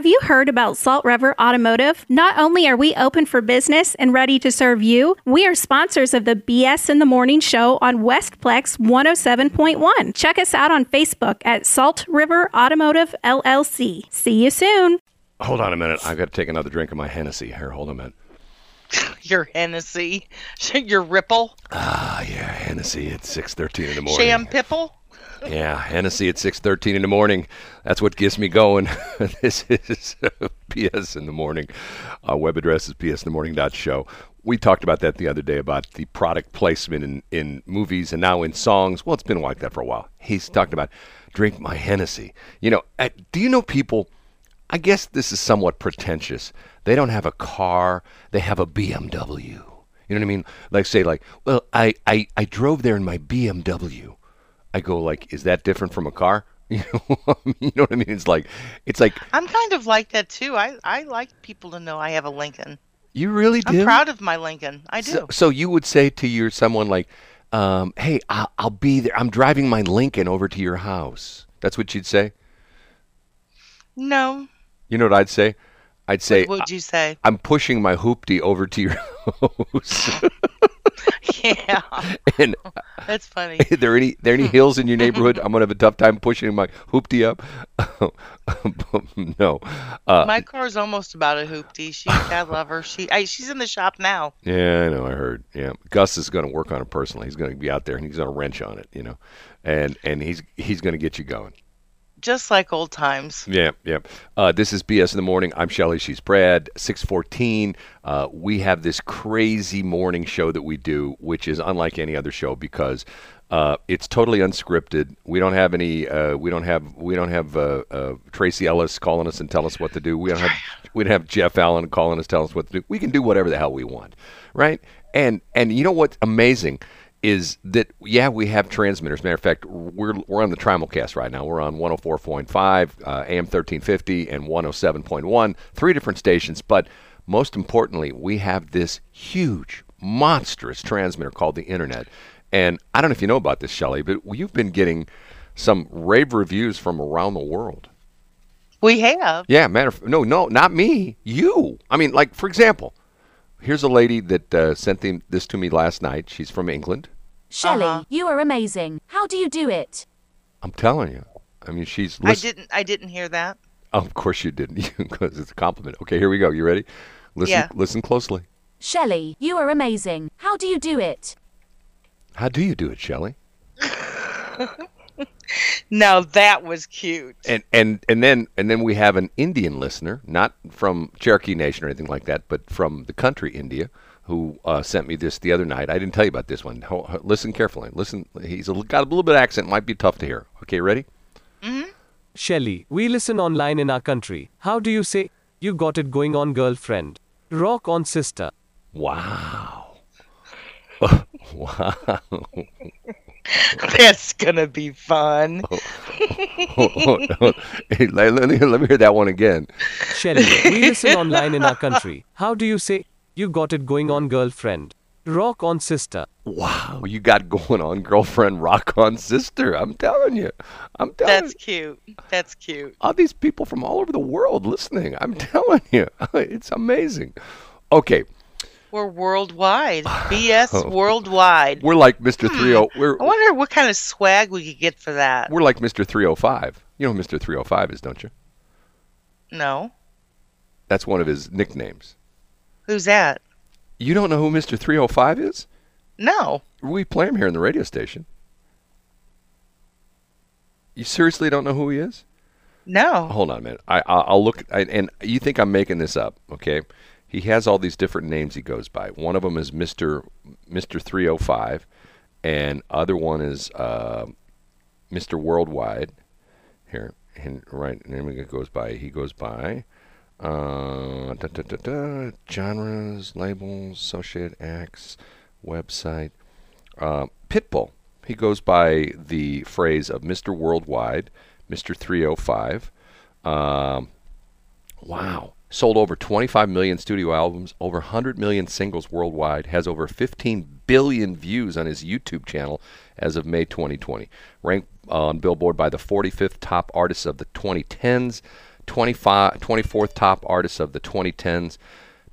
Have you heard about Salt River Automotive? Not only are we open for business and ready to serve you, we are sponsors of the BS in the Morning show on Westplex 107.1. Check us out on Facebook at Salt River Automotive LLC. See you soon. Hold on a minute. I've got to take another drink of my Hennessy. Here, hold on a minute. Your Hennessy, your Ripple, Ah, yeah, Hennessy at 6.13 in the morning. Sham Pipple. Yeah, Hennessy at 6:13 in the morning. That's what gets me going. this is BS in the morning. Our web address is bsinthemorning.show. We talked about that the other day about the product placement in, in movies and now in songs. Well, it's been like that for a while. He's talking about drink my Hennessy. You know, uh, do you know people? I guess this is somewhat pretentious. They don't have a car. They have a BMW. You know what I mean? Like say like, well, I, I, I drove there in my BMW. I go like, is that different from a car? You know, you know what I mean? It's like, it's like I'm kind of like that too. I, I like people to know I have a Lincoln. you really I'm proud of my Lincoln. I do. So, so you would say to your someone like, um, "Hey, I'll, I'll be there. I'm driving my Lincoln over to your house." That's what you'd say. no. You know what I'd say? I'd say, what would you say? "I'm pushing my hoopty over to your house." yeah, and that's funny. are there any there any hills in your neighborhood? I'm gonna have a tough time pushing my hoopty up. no. Uh, My car's almost about a hoopty. She, I love her. She, I, she's in the shop now. Yeah, I know. I heard. Yeah, Gus is going to work on it personally. He's going to be out there and he's going to wrench on it, you know, and and he's he's going to get you going. Just like old times. Yeah, yeah. Uh, this is BS in the morning. I'm Shelly. She's Brad. Six fourteen. Uh, we have this crazy morning show that we do, which is unlike any other show because uh, it's totally unscripted. We don't have any. Uh, we don't have. We don't have uh, uh, Tracy Ellis calling us and tell us what to do. We don't have. We don't have Jeff Allen calling us, telling us what to do. We can do whatever the hell we want, right? And and you know what's amazing is that yeah we have transmitters. Matter of fact, we're we're on the Trimulcast right now. We're on 104.5, uh, AM 1350, and 107.1, three different stations. But most importantly, we have this huge, monstrous transmitter called the Internet. And I don't know if you know about this, Shelley, but you've been getting some rave reviews from around the world. We have. Yeah, matter of no, no, not me. You. I mean, like for example, here's a lady that uh, sent them, this to me last night. She's from England. Shelley, Uh-huh. you are amazing. How do you do it? I'm telling you. I mean, she's. I didn't. I didn't hear that. Of course you didn't, because it's a compliment. Okay, here we go. You ready? Listen. Yeah. Listen closely. Shelley, you are amazing. How do you do it? How do you do it, Shelley? No, that was cute. And and and then and then we have an Indian listener, not from Cherokee Nation or anything like that, but from the country India, who uh, sent me this the other night. I didn't tell you about this one. Ho- ho- listen carefully. Listen. he's got a little bit of accent. Might be tough to hear. Okay, ready? Shelly, we listen online in our country. How do you say, you got it going on, girlfriend? Rock on, sister. Wow. wow. That's gonna be fun. Oh. Hey, let, let me, let me hear that one again. Shelly, we listen online in our country. How do you say, you got it going on, girlfriend? Rock on, sister. Wow, you got going on, girlfriend, rock on, sister. I'm telling you, I'm telling That's you. cute. That's cute. All these people from all over the world listening. I'm telling you, it's amazing. Okay, We're worldwide. BS oh. worldwide. we're like Mr. Hmm. 30. We're I wonder what kind of swag we could get for that. we're like Mr. 305. You know who Mr. 305 is, don't you? No. That's one of his nicknames. Who's that? You don't know who Mr. 305 is? No. We play him here in the radio station. You seriously don't know who he is? No. Hold on a minute. I, I I'll look. I, and you think I'm making this up? Okay. He has all these different names he goes by. One of them is Mister Mister 305, and other one is uh, Mister Worldwide. Here, and right, then he goes by. He goes by uh, da, da, da, genres, labels, associate acts, website. Uh, Pitbull. He goes by the phrase of Mr. Worldwide, Mr. 305. Um, wow. Sold over 25 million studio albums, over 100 million singles worldwide, has over 15 billion views on his YouTube channel as of May 2020. Ranked on Billboard by the 45th top artists of the 2010s, 25, 24th top artist of the 2010s.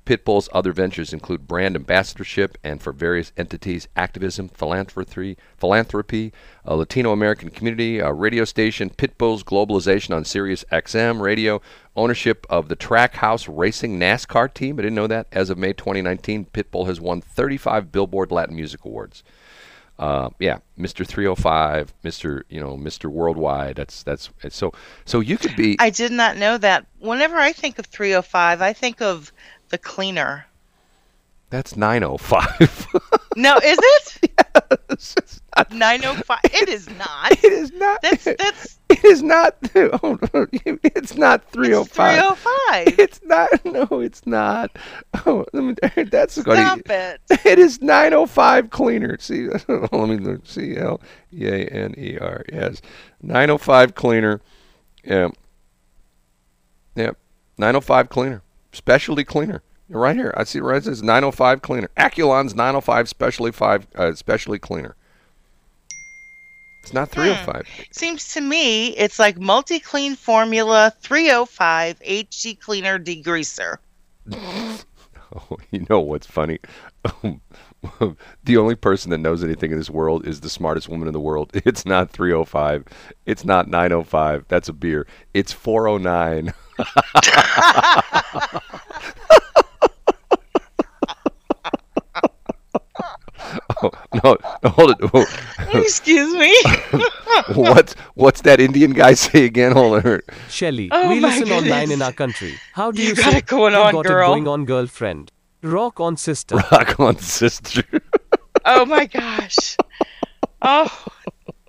Pitbull's other ventures include brand ambassadorship and for various entities, activism, philanthropy, philanthropy, a Latino American community, a radio station, Pitbull's globalization on Sirius XM radio, ownership of the Trackhouse Racing NASCAR team. I didn't know that. As of May 2019, Pitbull has won 35 Billboard Latin Music Awards. Uh, yeah, Mr. 305, Mr. You know, Mr. Worldwide. That's that's so so you could be. I did not know that. Whenever I think of 305, I think of the cleaner. That's 905. No, is it? It's not- 905. It is not. It is not. That's that's It is not. oh, It's not 305. it's 305. 305. It's not. No, it's not. Oh, let me, that's going Stop it. It is 905 cleaner. See, let me look. C L E A N E R. Yes, 905 cleaner. Yeah. Yep. 905 cleaner. Specialty cleaner. Right here. I see right. It says 905 cleaner. Aculon's 905 specialty five uh, specialty cleaner. It's not 305. Seems to me it's like multi clean formula 305 HG cleaner degreaser. Oh, you know what's funny? the only person that knows anything in this world is the smartest woman in the world. It's not 305. It's not 905. That's a beer. It's 409. Oh, no, no, hold it. Oh, Excuse me. what's what's that Indian guy say again? Hold on. Shelly, Oh we my listen online in our country. How do You you, got say it going you on, got girl." it going on, girlfriend? Rock on, sister. Rock on, sister. oh my gosh. Oh,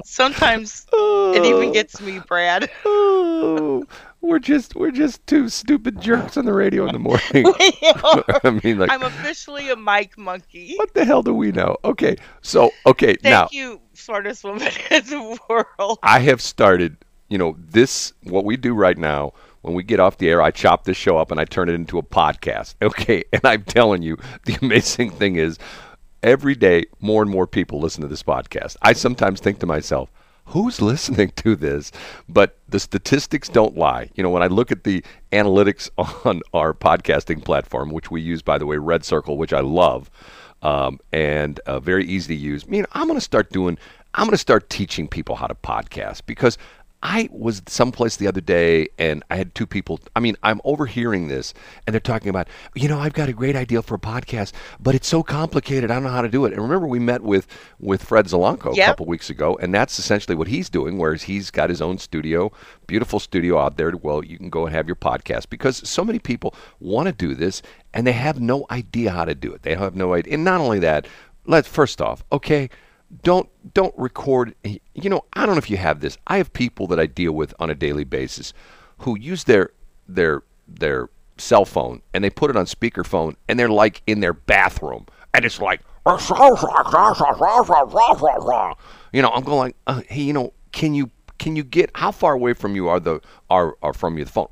sometimes it even oh. gets me, Brad. Oh. We're just we're just two stupid jerks on the radio in the morning. I mean, like, I'm officially a mic monkey. what the hell do we know? Okay, so okay Thank now you, smartest woman in the world. I have started. You know this what we do right now. When we get off the air, I chop this show up and I turn it into a podcast. Okay, and I'm telling you, the amazing thing is, every day more and more people listen to this podcast. I sometimes think to myself, who's listening to this? But the statistics don't lie. You know, when I look at the analytics on our podcasting platform, which we use, by the way, RedCircle, which I love, um, and uh, very easy to use. I mean, I'm going to start doing. I'm going to start teaching people how to podcast because I was someplace the other day and I had two people. I mean, I'm overhearing this and they're talking about, you know, I've got a great idea for a podcast, but it's so complicated. I don't know how to do it. And remember, we met with with Fred Zalanko a Yep. couple weeks ago, and that's essentially what he's doing. Whereas he's got his own studio, beautiful studio out there. Well, you can go and have your podcast because so many people want to do this and they have no idea how to do it. They have no idea. And not only that, let's first off, okay don't don't record you know i don't know if you have this. I have people that i deal with on a daily basis who use their their their cell phone and they put it on speakerphone and they're like in their bathroom and it's like you know i'm going like uh, hey you know can you can you get how far away from you are the are, are from you the phone?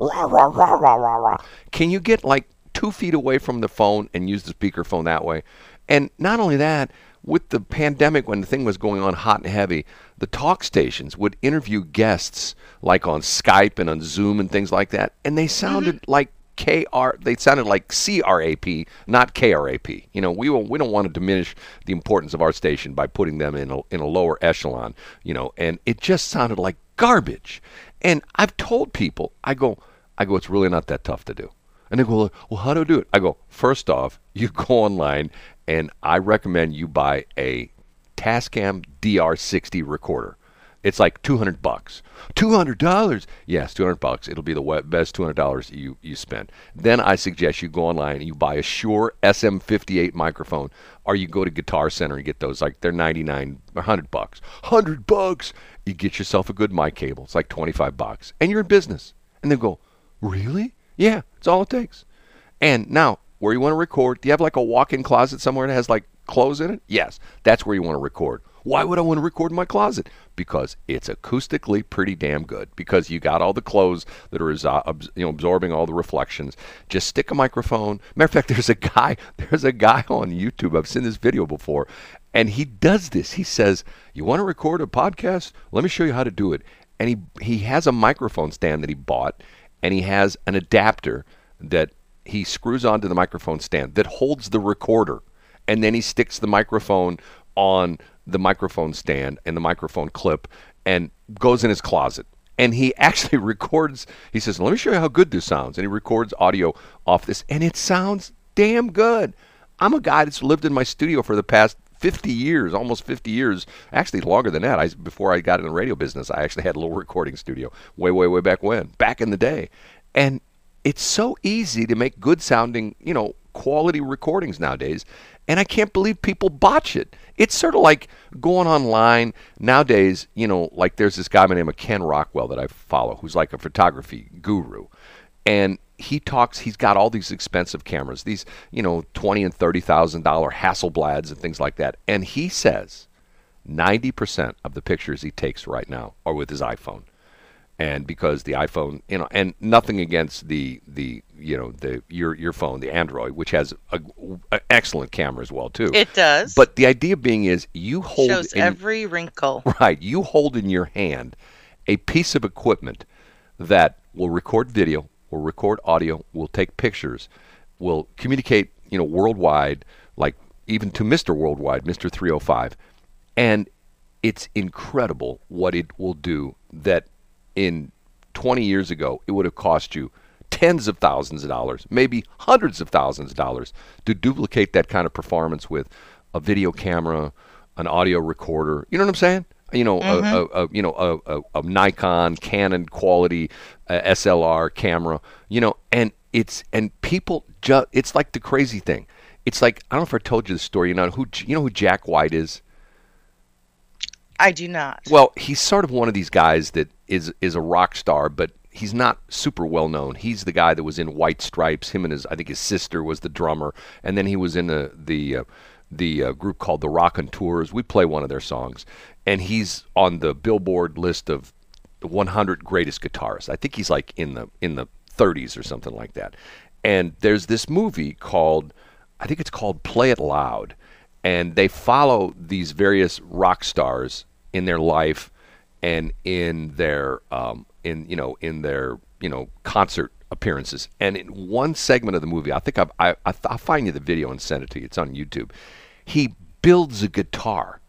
Can you get like two feet away from the phone and use the speakerphone that way? And not only that with the pandemic when the thing was going on hot and heavy the talk stations would interview guests like on skype and on zoom and things like that and they mm-hmm. sounded like KR, they sounded like CRAP, not KRAP. You know, we will, we don't want to diminish the importance of our station by putting them in a, in a lower echelon. You know, and it just sounded like garbage. And I've told people, I go, I go, it's really not that tough to do. And they go, well, how do I do it? I go, first off, you go online, and I recommend you buy a Tascam DR60 recorder. It's like 200 bucks. $200? Yes, 200 bucks. It'll be the best $200 you, you spend. Then I suggest you go online and you buy a Shure SM58 microphone or you go to Guitar Center and get those like they're 99 or 100 bucks. 100 bucks. You get yourself a good mic cable. It's like 25 bucks and you're in business. And they go, "Really?" Yeah, it's all it takes. And now, where you want to record, do you have like a walk-in closet somewhere that has like clothes in it? Yes, that's where you want to record. Why would I want to record in my closet? Because it's acoustically pretty damn good. Because you got all the clothes that are you know absorbing all the reflections. Just stick a microphone. Matter of fact, there's a guy. There's a guy on YouTube. I've seen this video before, and he does this. He says, "You want to record a podcast? Let me show you how to do it." And he he has a microphone stand that he bought, and he has an adapter that he screws onto the microphone stand that holds the recorder, and then he sticks the microphone on the microphone stand and the microphone clip and goes in his closet. And he actually records, he says, Let me show you how good this sounds. And he records audio off this, and it sounds damn good. I'm a guy that's lived in my studio for the past 50 years, almost 50 years, actually longer than that. I, before I got in the radio business, I actually had a little recording studio way, way, way back when, back in the day. And it's so easy to make good sounding, you know, quality recordings nowadays. And I can't believe people botch it. It's sort of like going online nowadays, you know, like there's this guy by the name of Ken Rockwell that I follow who's like a photography guru. And he talks he's got all these expensive cameras, these, you know, twenty and thirty thousand dollar Hasselblads and things like that. And he says ninety percent of the pictures he takes right now are with his iPhone and because the iPhone, you know, and nothing against the the you know the your your phone, the Android, which has a, a excellent camera as well too. It does. But the idea being is you hold shows in, every wrinkle. right, you hold in your hand a piece of equipment that will record video, will record audio, will take pictures, will communicate, you know, worldwide, like even to Mr. Worldwide, Mr. 305, and it's incredible what it will do that in 20 years ago, it would have cost you tens of thousands of dollars, maybe hundreds of thousands of dollars to duplicate that kind of performance with a video camera, an audio recorder. You know what I'm saying? You know, a, a, a you know a, a, a Nikon, Canon quality uh, SLR camera. You know, and it's and people just it's like the crazy thing. It's like I don't know if I told you the story. You know who you know who Jack White is. I do not. Well, he's sort of one of these guys that is is a rock star, but he's not super well known. He's the guy that was in White Stripes. Him and his I think his sister was the drummer, and then he was in the the uh, the uh, group called the Raconteurs. We play one of their songs, and he's on the Billboard list of the 100 greatest guitarists. I think he's like in the in the 30s or something like that. And there's this movie called I think it's called Play It Loud, and they follow these various rock stars in their life and in their um, in you know in their you know concert appearances. And in one segment of the movie, I think I've, I I I'll find you the video and send it to you. It's on YouTube. He builds a guitar,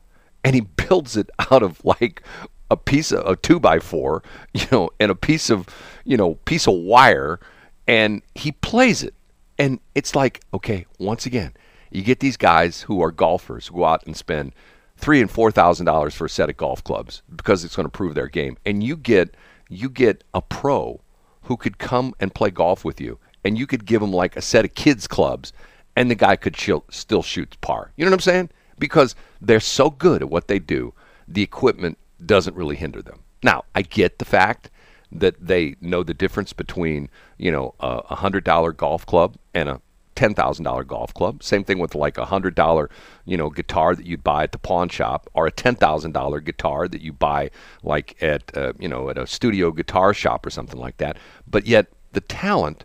and he builds it out of like a piece of a two by four, you know, and a piece of you know piece of wire, and he plays it. And it's like, okay, once again, you get these guys who are golfers who go out and spend three and four thousand dollars for a set of golf clubs because it's going to prove their game, and you get you get a pro who could come and play golf with you, and you could give him like a set of kids clubs, and the guy could chill, still shoot par. You know what I'm saying? Because they're so good at what they do, the equipment doesn't really hinder them. Now, I get the fact that they know the difference between you know a hundred dollar golf club and a ten thousand dollar golf club. Same thing with like a hundred dollar, you know, guitar that you'd buy at the pawn shop, or a ten thousand dollar guitar that you buy like at uh, you know at a studio guitar shop or something like that. But yet the talent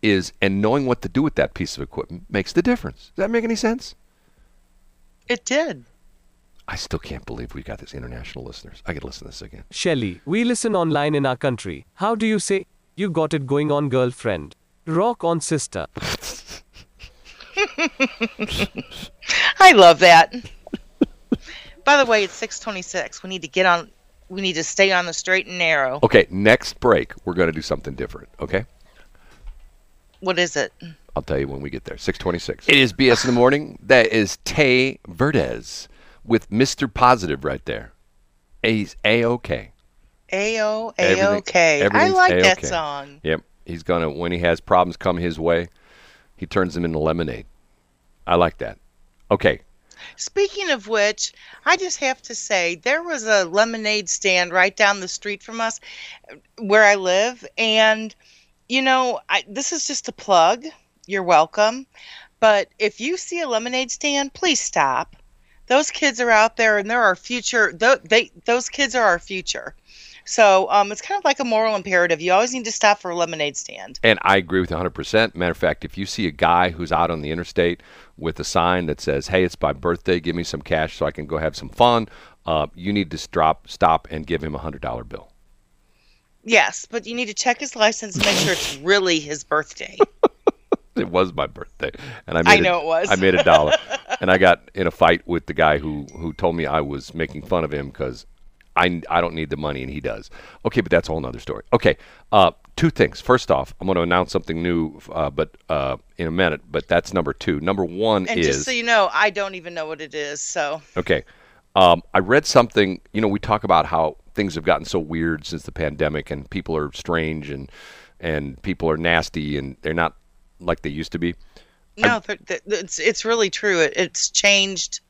is and knowing what to do with that piece of equipment makes the difference. Does that make any sense? It did. I still can't believe we got this international listeners. I could listen to this again. Shelly, we listen online in our country. How do you say, you got it going on, girlfriend? Rock on, sister. I love that. By the way, it's 626. We need to get on we need to stay on the straight and narrow. Okay, next break we're going to do something different. Okay. What is it? I'll tell you when we get there. 626. It is BS in the morning. That is Tai Verdes with Mr. Positive right there. He's A-OK. A-O, Everything- A-OK. I like that A-OK. song. Yep. He's going to, when he has problems come his way, he turns them into lemonade. I like that. Okay. Speaking of which, I just have to say there was a lemonade stand right down the street from us where I live and you know, I this is just a plug. You're welcome. But if you see a lemonade stand, please stop. Those kids are out there and they're our future. They those kids are our future. So, um, it's kind of like a moral imperative. You always need to stop for a lemonade stand. And I agree with you 100%. Matter of fact, if you see a guy who's out on the interstate with a sign that says, hey, it's my birthday, give me some cash so I can go have some fun, uh, you need to stop, stop and give him a $100 bill. Yes, but you need to check his license and make sure it's really his birthday. It was my birthday, and I made I a- know it was. I made a dollar, and I got in a fight with the guy who who told me I was making fun of him because I I don't need the money and he does. Okay, but that's a whole nother story. Okay, uh, two things. First off, I'm going to announce something new, uh, but uh, in a minute. But that's number two. Number one And is just so you know, I don't even know what it is. So Okay. Um, I read something, you know, we talk about how things have gotten so weird since the pandemic and people are strange and and people are nasty and they're not like they used to be. no, th- th- it's it's really true. It, it's changed.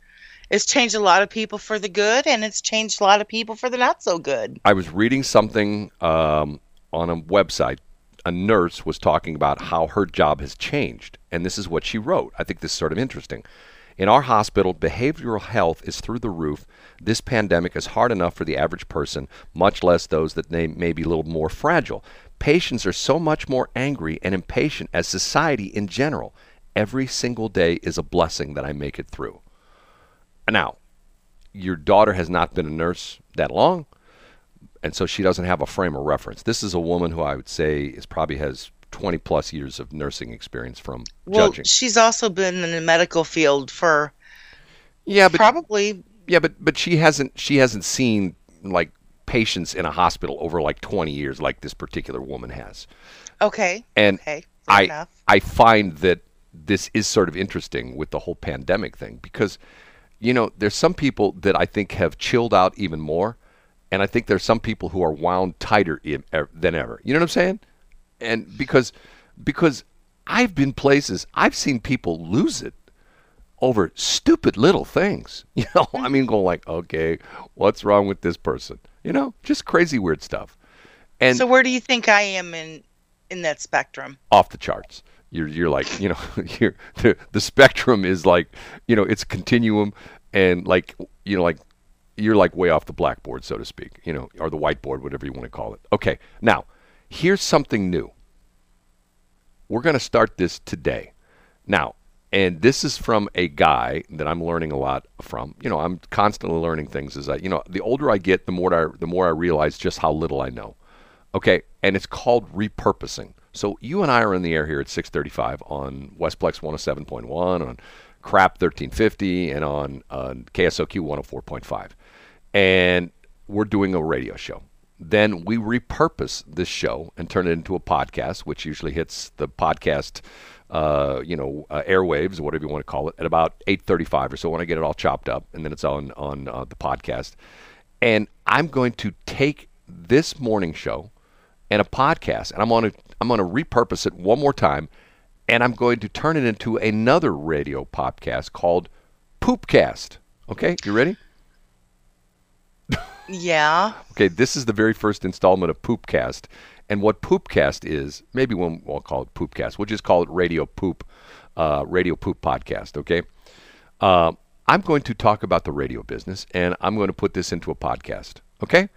It's changed a lot of people for the good, and it's changed a lot of people for the not so good. I was reading something um, on a website. A nurse was talking about how her job has changed, and this is what she wrote. I think this is sort of interesting. In our hospital, behavioral health is through the roof. This pandemic is hard enough for the average person, much less those that may, may be a little more fragile. Patients are so much more angry and impatient as society in general. Every single day is a blessing that I make it through. Now, your daughter has not been a nurse that long, and so she doesn't have a frame of reference. This is a woman who I would say is probably has 20 plus years of nursing experience from Well, judging. she's also been in the medical field for Yeah, but probably yeah, but but she hasn't she hasn't seen like patients in a hospital over like 20 years like this particular woman has. okay. And okay, I enough. I find that this is sort of interesting with the whole pandemic thing because you know there's some people that I think have chilled out even more, and I think there's some people who are wound tighter in, er, than ever. You know what I'm saying? And because because I've been places I've seen people lose it over stupid little things. You know, I mean, going like, okay, what's wrong with this person? You know, just crazy weird stuff, and so where do you think I am in in that spectrum? off the charts. You're you're like you know you're the the spectrum is like you know it's continuum and like you know like you're like way off the blackboard so to speak you know or the whiteboard whatever you want to call it. Okay, now here's something new. We're going to start this today. Now, and this is from a guy that I'm learning a lot from. You know, I'm constantly learning things as I, you know, the older I get, the more I, the more I realize just how little I know. Okay, and it's called repurposing. So you and I are in the air here at 6:35 on Westplex 107.1, on Crap 1350, and on uh, KSOQ 104.5, and we're doing a radio show. Then we repurpose this show and turn it into a podcast, which usually hits the podcast, uh, you know, uh, airwaves or whatever you want to call it, at about 8:35 or so when I get it all chopped up, and then it's on on uh, the podcast. And I'm going to take this morning show and a podcast, and I'm going to I'm going to repurpose it one more time, and I'm going to turn it into another radio podcast called Poopcast. Okay, you ready? Yeah. Okay, this is the very first installment of Poopcast. And what Poopcast is, maybe we'll, we'll call it Poopcast. We'll just call it Radio Poop, uh, Radio Poop Podcast, okay? Uh, I'm going to talk about the radio business, and I'm going to put this into a podcast, okay?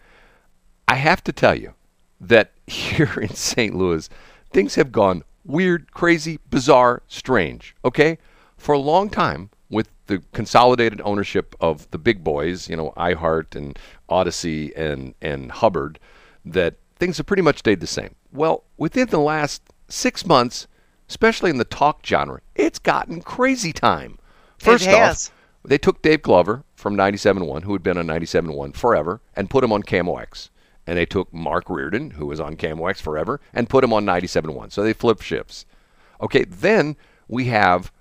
I have to tell you that here in St. Louis, things have gone weird, crazy, bizarre, strange, okay? For a long time, with the consolidated ownership of the big boys, you know, iHeart and Audacy and, and Hubbard, that things have pretty much stayed the same. Well, within the last six months, especially in the talk genre, it's gotten crazy time. First off, they took Dave Glover from 97.1, who had been on 97.1 forever, and put him on KMOX. And they took Mark Reardon, who was on KMOX forever, and put him on 97.1. So they flip shifts. Okay, then we have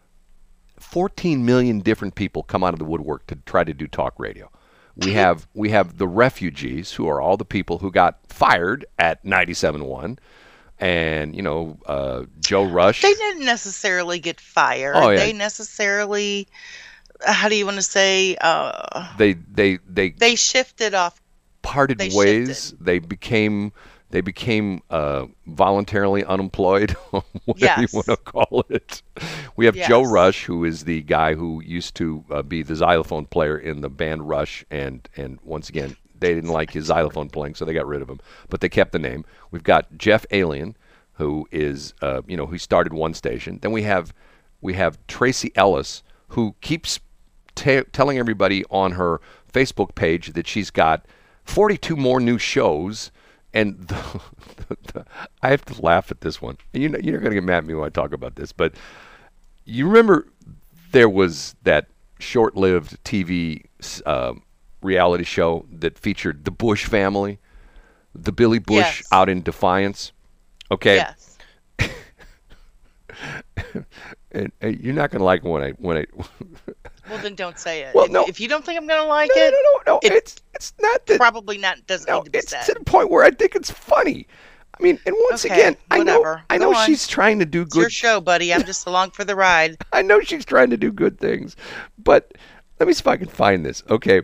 14 million different people come out of the woodwork to try to do talk radio. We have we have the refugees who are all the people who got fired at 97.1 and you know uh, Joe Rush They didn't necessarily get fired. Oh, yeah. They necessarily, how do you want to say, uh, they they they they shifted off. Parted they ways. shifted. They became they became uh, voluntarily unemployed, whatever you want to call it. We have Joe Rush, who is the guy who used to uh, be the xylophone player in the band Rush, and and once again they didn't like his xylophone playing, so they got rid of him. But they kept the name. We've got Jeff Allen, who is uh, you know who started one station. Then we have we have Tracy Ellis, who keeps ta telling everybody on her Facebook page that she's got 42 more new shows and the, the, I have to laugh at this one. You know, you're not going to get mad at me when I talk about this, but you remember there was that short-lived TV uh, reality show that featured the Busch family, the Billy Busch Yes. out in Defiance. Okay, Yes. and, and you're not going to like when I when I. Well, then don't say it. Well, if, no. if you don't think I'm gonna like no, it, no, no, no. it- it's it's not that. probably not. Doesn't No, need to be it's said. to the point where I think it's funny. I mean, and once Okay, again, I know whatever. I know on. she's trying to do It's your show, buddy. I'm just along for the ride. I know she's trying to do good things, but let me see if I can find this. Okay,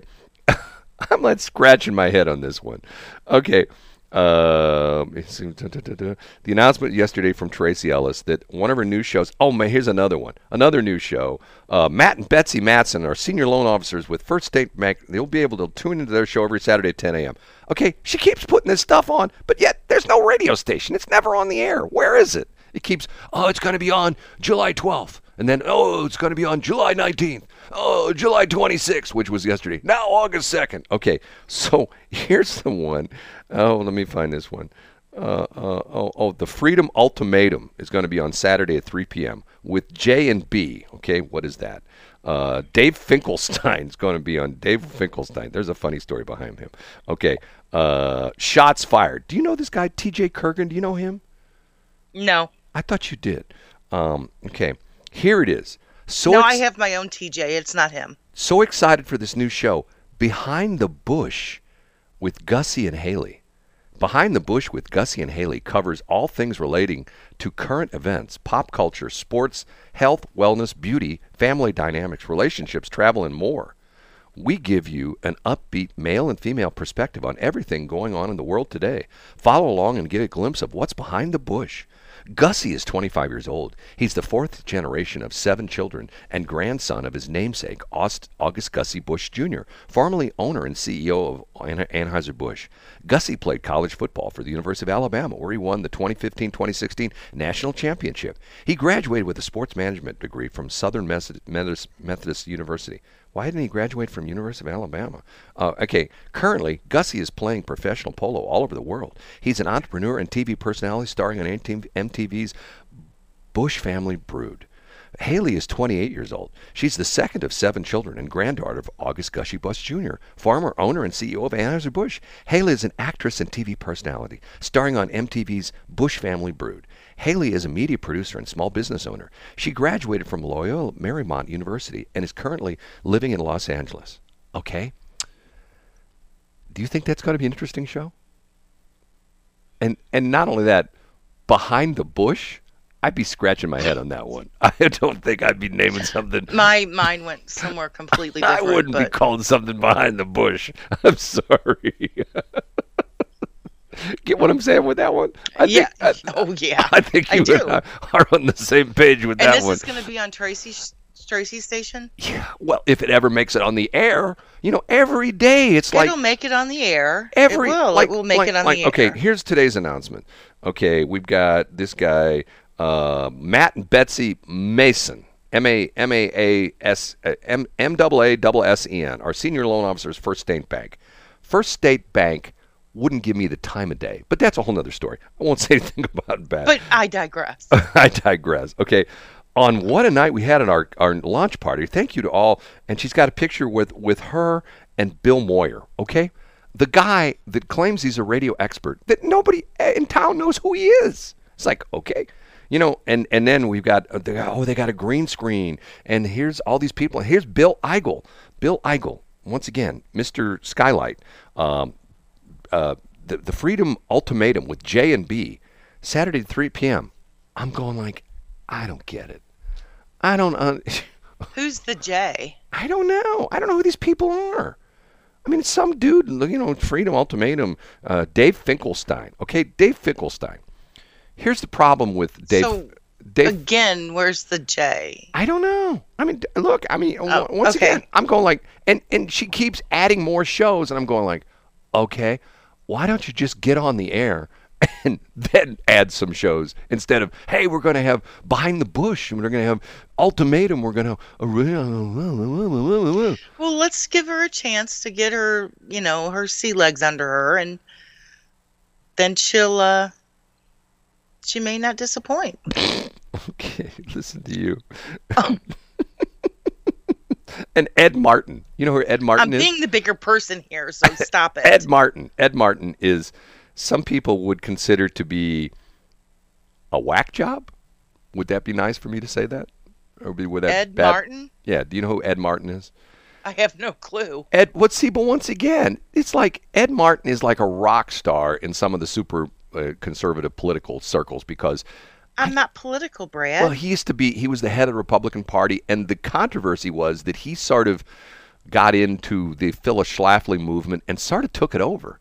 I'm like scratching my head on this one. Okay, uh, the announcement yesterday from Tracy Ellis that one of her new shows. Oh, man, here's another one. Another new show. Uh, Matt and Betsy Matson are senior loan officers with First State Bank. They'll be able to tune into their show every Saturday at 10 a.m. Okay, she keeps putting this stuff on, but yet there's no radio station. It's never on the air. Where is it? It keeps, oh, it's going to be on July 12th. And then, oh, it's going to be on July 19th. Oh, July 26th, which was yesterday. Now August 2nd. Okay, so here's the one. Oh, let me find this one. Uh, uh, oh, oh, the Freedom Ultimatum is going to be on Saturday at 3 p.m. with J and B. Okay, what is that? Uh, Dave Finkelstein is going to be on Dave Finkelstein. There's a funny story behind him. Okay, uh, shots fired. Do you know this guy, T.J. Kurgan? Do you know him? No, I thought you did. Um, okay, here it is. So no, ex- I have my own TJ. It's not him. so excited for this new show, Behind the Bush, with Gussie and Haley. Behind the Bush with Gussie and Haley covers all things relating to current events, pop culture, sports, health, wellness, beauty, family dynamics, relationships, travel, and more. We give you an upbeat male and female perspective on everything going on in the world today. Follow along and get a glimpse of what's behind the bush. Gussie is 25 years old. He's the fourth generation of seven children and grandson of his namesake, August Gussie Busch Jr., formerly owner and CEO of An- Anheuser-Busch. Gussie played college football for the University of Alabama, where he won the 2015-2016 national championship. He graduated with a sports management degree from Southern Methodist University. Why didn't he graduate from University of Alabama? Uh, okay, currently Gussie is playing professional polo all over the world. He's an entrepreneur and TV personality starring on MTV's Busch Family Brewed. Haley is 28 years old. She's the second of seven children and granddaughter of August Gussie Busch Jr., former owner and CEO of Anheuser-Busch. Haley is an actress and TV personality, starring on MTV's Busch Family Brewed. Haley is a media producer and small business owner. She graduated from Loyola Marymount University and is currently living in Los Angeles. Okay? Do you think that's going to be an interesting show? And and not only that, behind the bush, I'd be scratching my head on that one. I don't think I'd be naming something. My mind went somewhere completely different. I wouldn't be calling something behind the bush. I'm sorry. Get what I'm saying with that one? I yeah. think, I, oh yeah. I think you and I are on the same page with and that this one. is going to be on Tracy's Tracy's station. Yeah, well, if it ever makes it on the air, you know, every day it's like It'll make it on the air. every it will. like it will make like- it on like, the air. okay here's today's announcement okay we've got this guy uh, matt and betsy maassen M-A- M-A-A-S uh, M- M-double-A-double-S-E-N our senior loan officers first state bank first state bank wouldn't give me the time of day but that's a whole nother story i won't say anything about that But I digress. I digress. Okay. On what a night we had at our, our launch party. Thank you to all. And she's got a picture with, with her and Bill Moyer. Okay. The guy that claims he's a radio expert that nobody in town knows who he is. It's like, okay. You know, and, and then we've got, uh, oh, they got a green screen. And here's all these people. Here's Bill Eigel. Bill Eigel, once again, Mr. Skylight. Um, uh, the, the Freedom Ultimatum with J and B, Saturday at 3 p.m. I'm going like, I don't get it. I don't. Uh, Who's the J? I don't know. I don't know who these people are. I mean, some dude, you know, Freedom Ultimatum, uh, Dave Finkelstein. Okay, Dave Finkelstein. Here's the problem with Dave. So, Dave. Again, where's the J? I don't know. I mean, look. I mean, Oh, once okay. again, I'm going like, and and she keeps adding more shows, and I'm going like, okay, why don't you just get on the air and then add some shows instead of, hey, we're going to have behind the bush, and we're going to have ultimatum, we're going to. Well, let's give her a chance to get her, you know, her sea legs under her, and then she'll uh she may not disappoint. Okay, listen to you. And Ed Martin. You know who Ed Martin I'm is? being the bigger person here, so stop it. Ed Martin. Ed Martin is some people would consider to be a whack job. Would that be nice for me to say that? Or be would that Ed bad? Martin? Yeah. Do you know who Ed Martin is? I have no clue. Ed, what? See, but once again, it's like Ed Martin is like a rock star in some of the super uh, conservative political circles because I'm not political, Brad. Well, he used to be. He was the head of the Republican Party, and the controversy was that he sort of got into the Phyllis Schlafly movement and sort of took it over.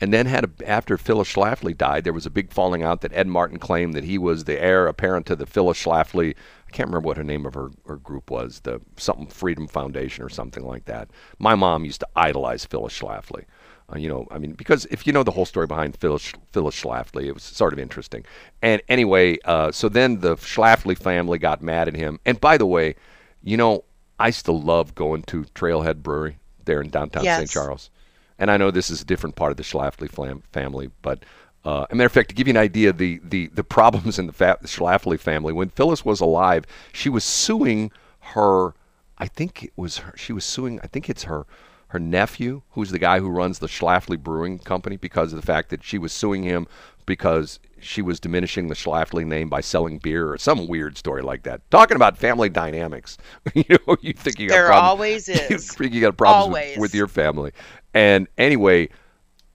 And then had a, after Phyllis Schlafly died, there was a big falling out that Ed Martin claimed that he was the heir apparent to the Phyllis Schlafly. I can't remember what her name of her, her group was, the something Freedom Foundation or something like that. My mom used to idolize Phyllis Schlafly. Uh, you know, I mean, because if you know the whole story behind Phyllis, Phyllis Schlafly, it was sort of interesting. And anyway, uh, so then the Schlafly family got mad at him. And by the way, you know, I still love going to Trailhead Brewery there in downtown St. Yes. Charles. And I know this is a different part of the Schlafly flam- family, but uh, a matter of fact, to give you an idea, the the, the problems in the, fa- the Schlafly family when Phyllis was alive, she was suing her. I think it was her. She was suing. I think it's her her nephew, who's the guy who runs the Schlafly Brewing Company, because of the fact that she was suing him because she was diminishing the Schlafly name by selling beer or some weird story like that. Talking about family dynamics, you know, you think you got There problems- always you think you got problems with, with your family. And anyway,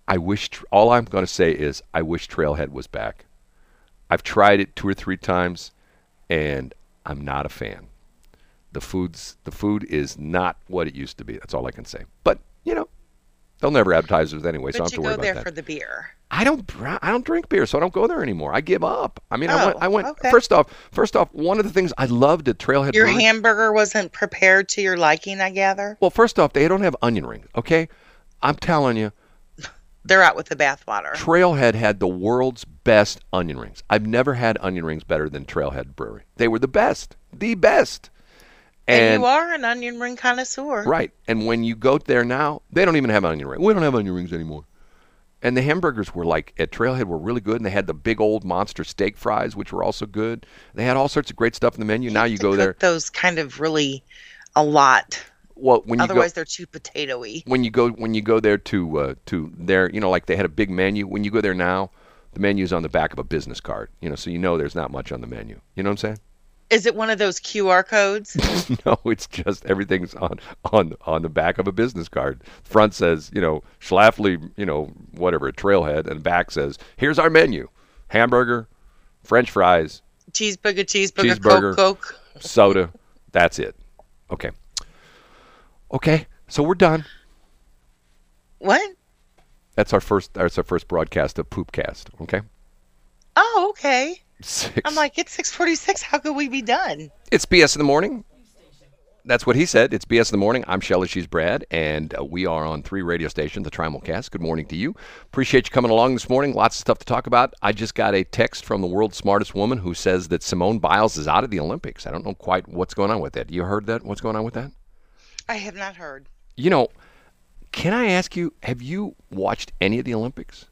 I wish all I'm going to say is I wish Trailhead was back. I've tried it two or three times, and I'm not a fan. The food's the food is not what it used to be. That's all I can say. But you know, they'll never advertise it anyway, so I don't have to worry about that. you go there for the beer. I don't I don't drink beer, so I don't go there anymore. I give up. I mean, I went. Oh, I went. okay. First off, first off, one of the things I loved at Trailhead. Your hamburger wasn't prepared to your liking, I gather. Well, first off, they don't have onion rings. Okay, I'm telling you, They're out with the bathwater. Trailhead had the world's best onion rings. I've never had onion rings better than Trailhead Brewery. They were the best, the best. And, you are an onion ring connoisseur. right. And when you go there now, they don't even have onion rings. We don't have onion rings anymore. And the hamburgers were like at Trailhead were really good, and they had the big old monster steak fries, which were also good. They had all sorts of great stuff in the menu. Now you go there. Those kind of really a lot. Well, when you go, Otherwise, they're too potatoy. when you go when you go there to uh, to there, you know like they had a big menu when you go there now the menu's on the back of a business card you know so you know there's not much on the menu you know what i'm Is it one of those QR codes? no it's just everything's on on on the back of a business card front says you know schlafly you know whatever trailhead and back says here's our menu hamburger french fries cheeseburger, cheeseburger, Cheeseburger. Coke, Coke. soda that's it okay okay so we're done What? that's our first that's our first broadcast of poopcast okay Oh, okay. Six. I'm like, it's 646. How could we be done? It's BS in the morning. That's what he said. It's BS in the morning. I'm Shelly. She's Brad, and uh, we are on three radio stations. The Trimulcast. Good morning to you. Appreciate you coming along this morning. Lots of stuff to talk about. I just got a text from the world's smartest woman who says that Simone Biles is out of the Olympics. I don't know quite what's going on with that. You heard that? What's going on with that? I have not heard. You know, can I ask you? Have you watched any of the Olympics?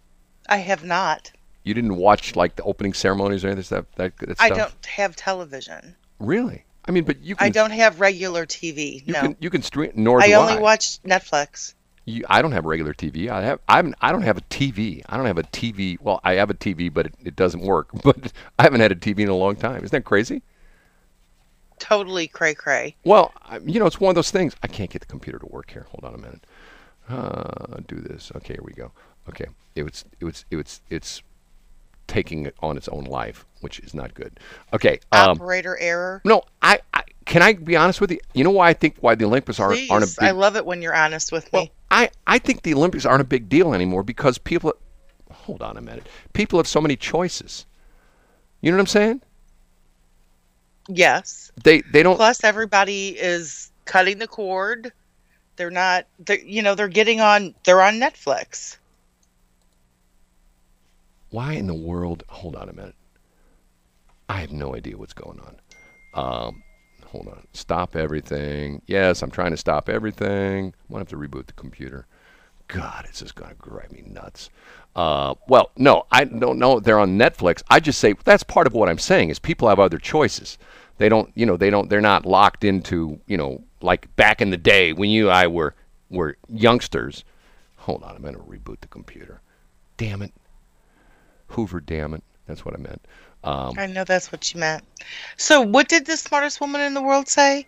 I have not. You didn't watch like the opening ceremonies or anything stuff. That, that I stuff? don't have television. really. I mean, but you can. I don't have regular TV. You no. can. You can stream. Nor I do only I. watch Netflix. You, I don't have regular TV. I have. I'm. I don't have a TV. I don't have a TV. Well, I have a TV, but it, it doesn't work. But I haven't had a TV in a long time. Isn't that crazy? Totally cray cray. Well, I, you know, it's one of those things. I can't get the computer to work here. Hold on a minute. Uh, do this. Okay, here we go. Okay, it was. It was. It was. It's taking it on its own life, which is not good. Okay. Um, Operator error. no, I, I. Can I be honest with you? You know why I think why the Olympics aren't Please. aren't a big I love it when you're honest with me. I, I think the Olympics aren't a big deal anymore because people. Hold on a minute. People have so many choices. You know what I'm saying? yes. They they don't. Plus, everybody is cutting the cord. They're not. They're, you know, they're getting on. They're on Netflix. Why in the world? Hold on a minute. I have no idea what's going on. Um, hold on. Stop everything. Yes, I'm trying to stop everything. I'm gonna have to reboot the computer. God, it's just going to drive me nuts. Uh, well, no, I don't know. They're on Netflix. I just say that's part of what I'm saying is people have other choices. They don't, you know, they don't. They're not locked into, you know, like back in the day when you and I were were youngsters. Hold on, I'm going to reboot the computer. Damn it, Hoover. Damn it. That's what I meant. Um, I know that's what you meant. So, what did the smartest woman in the world say?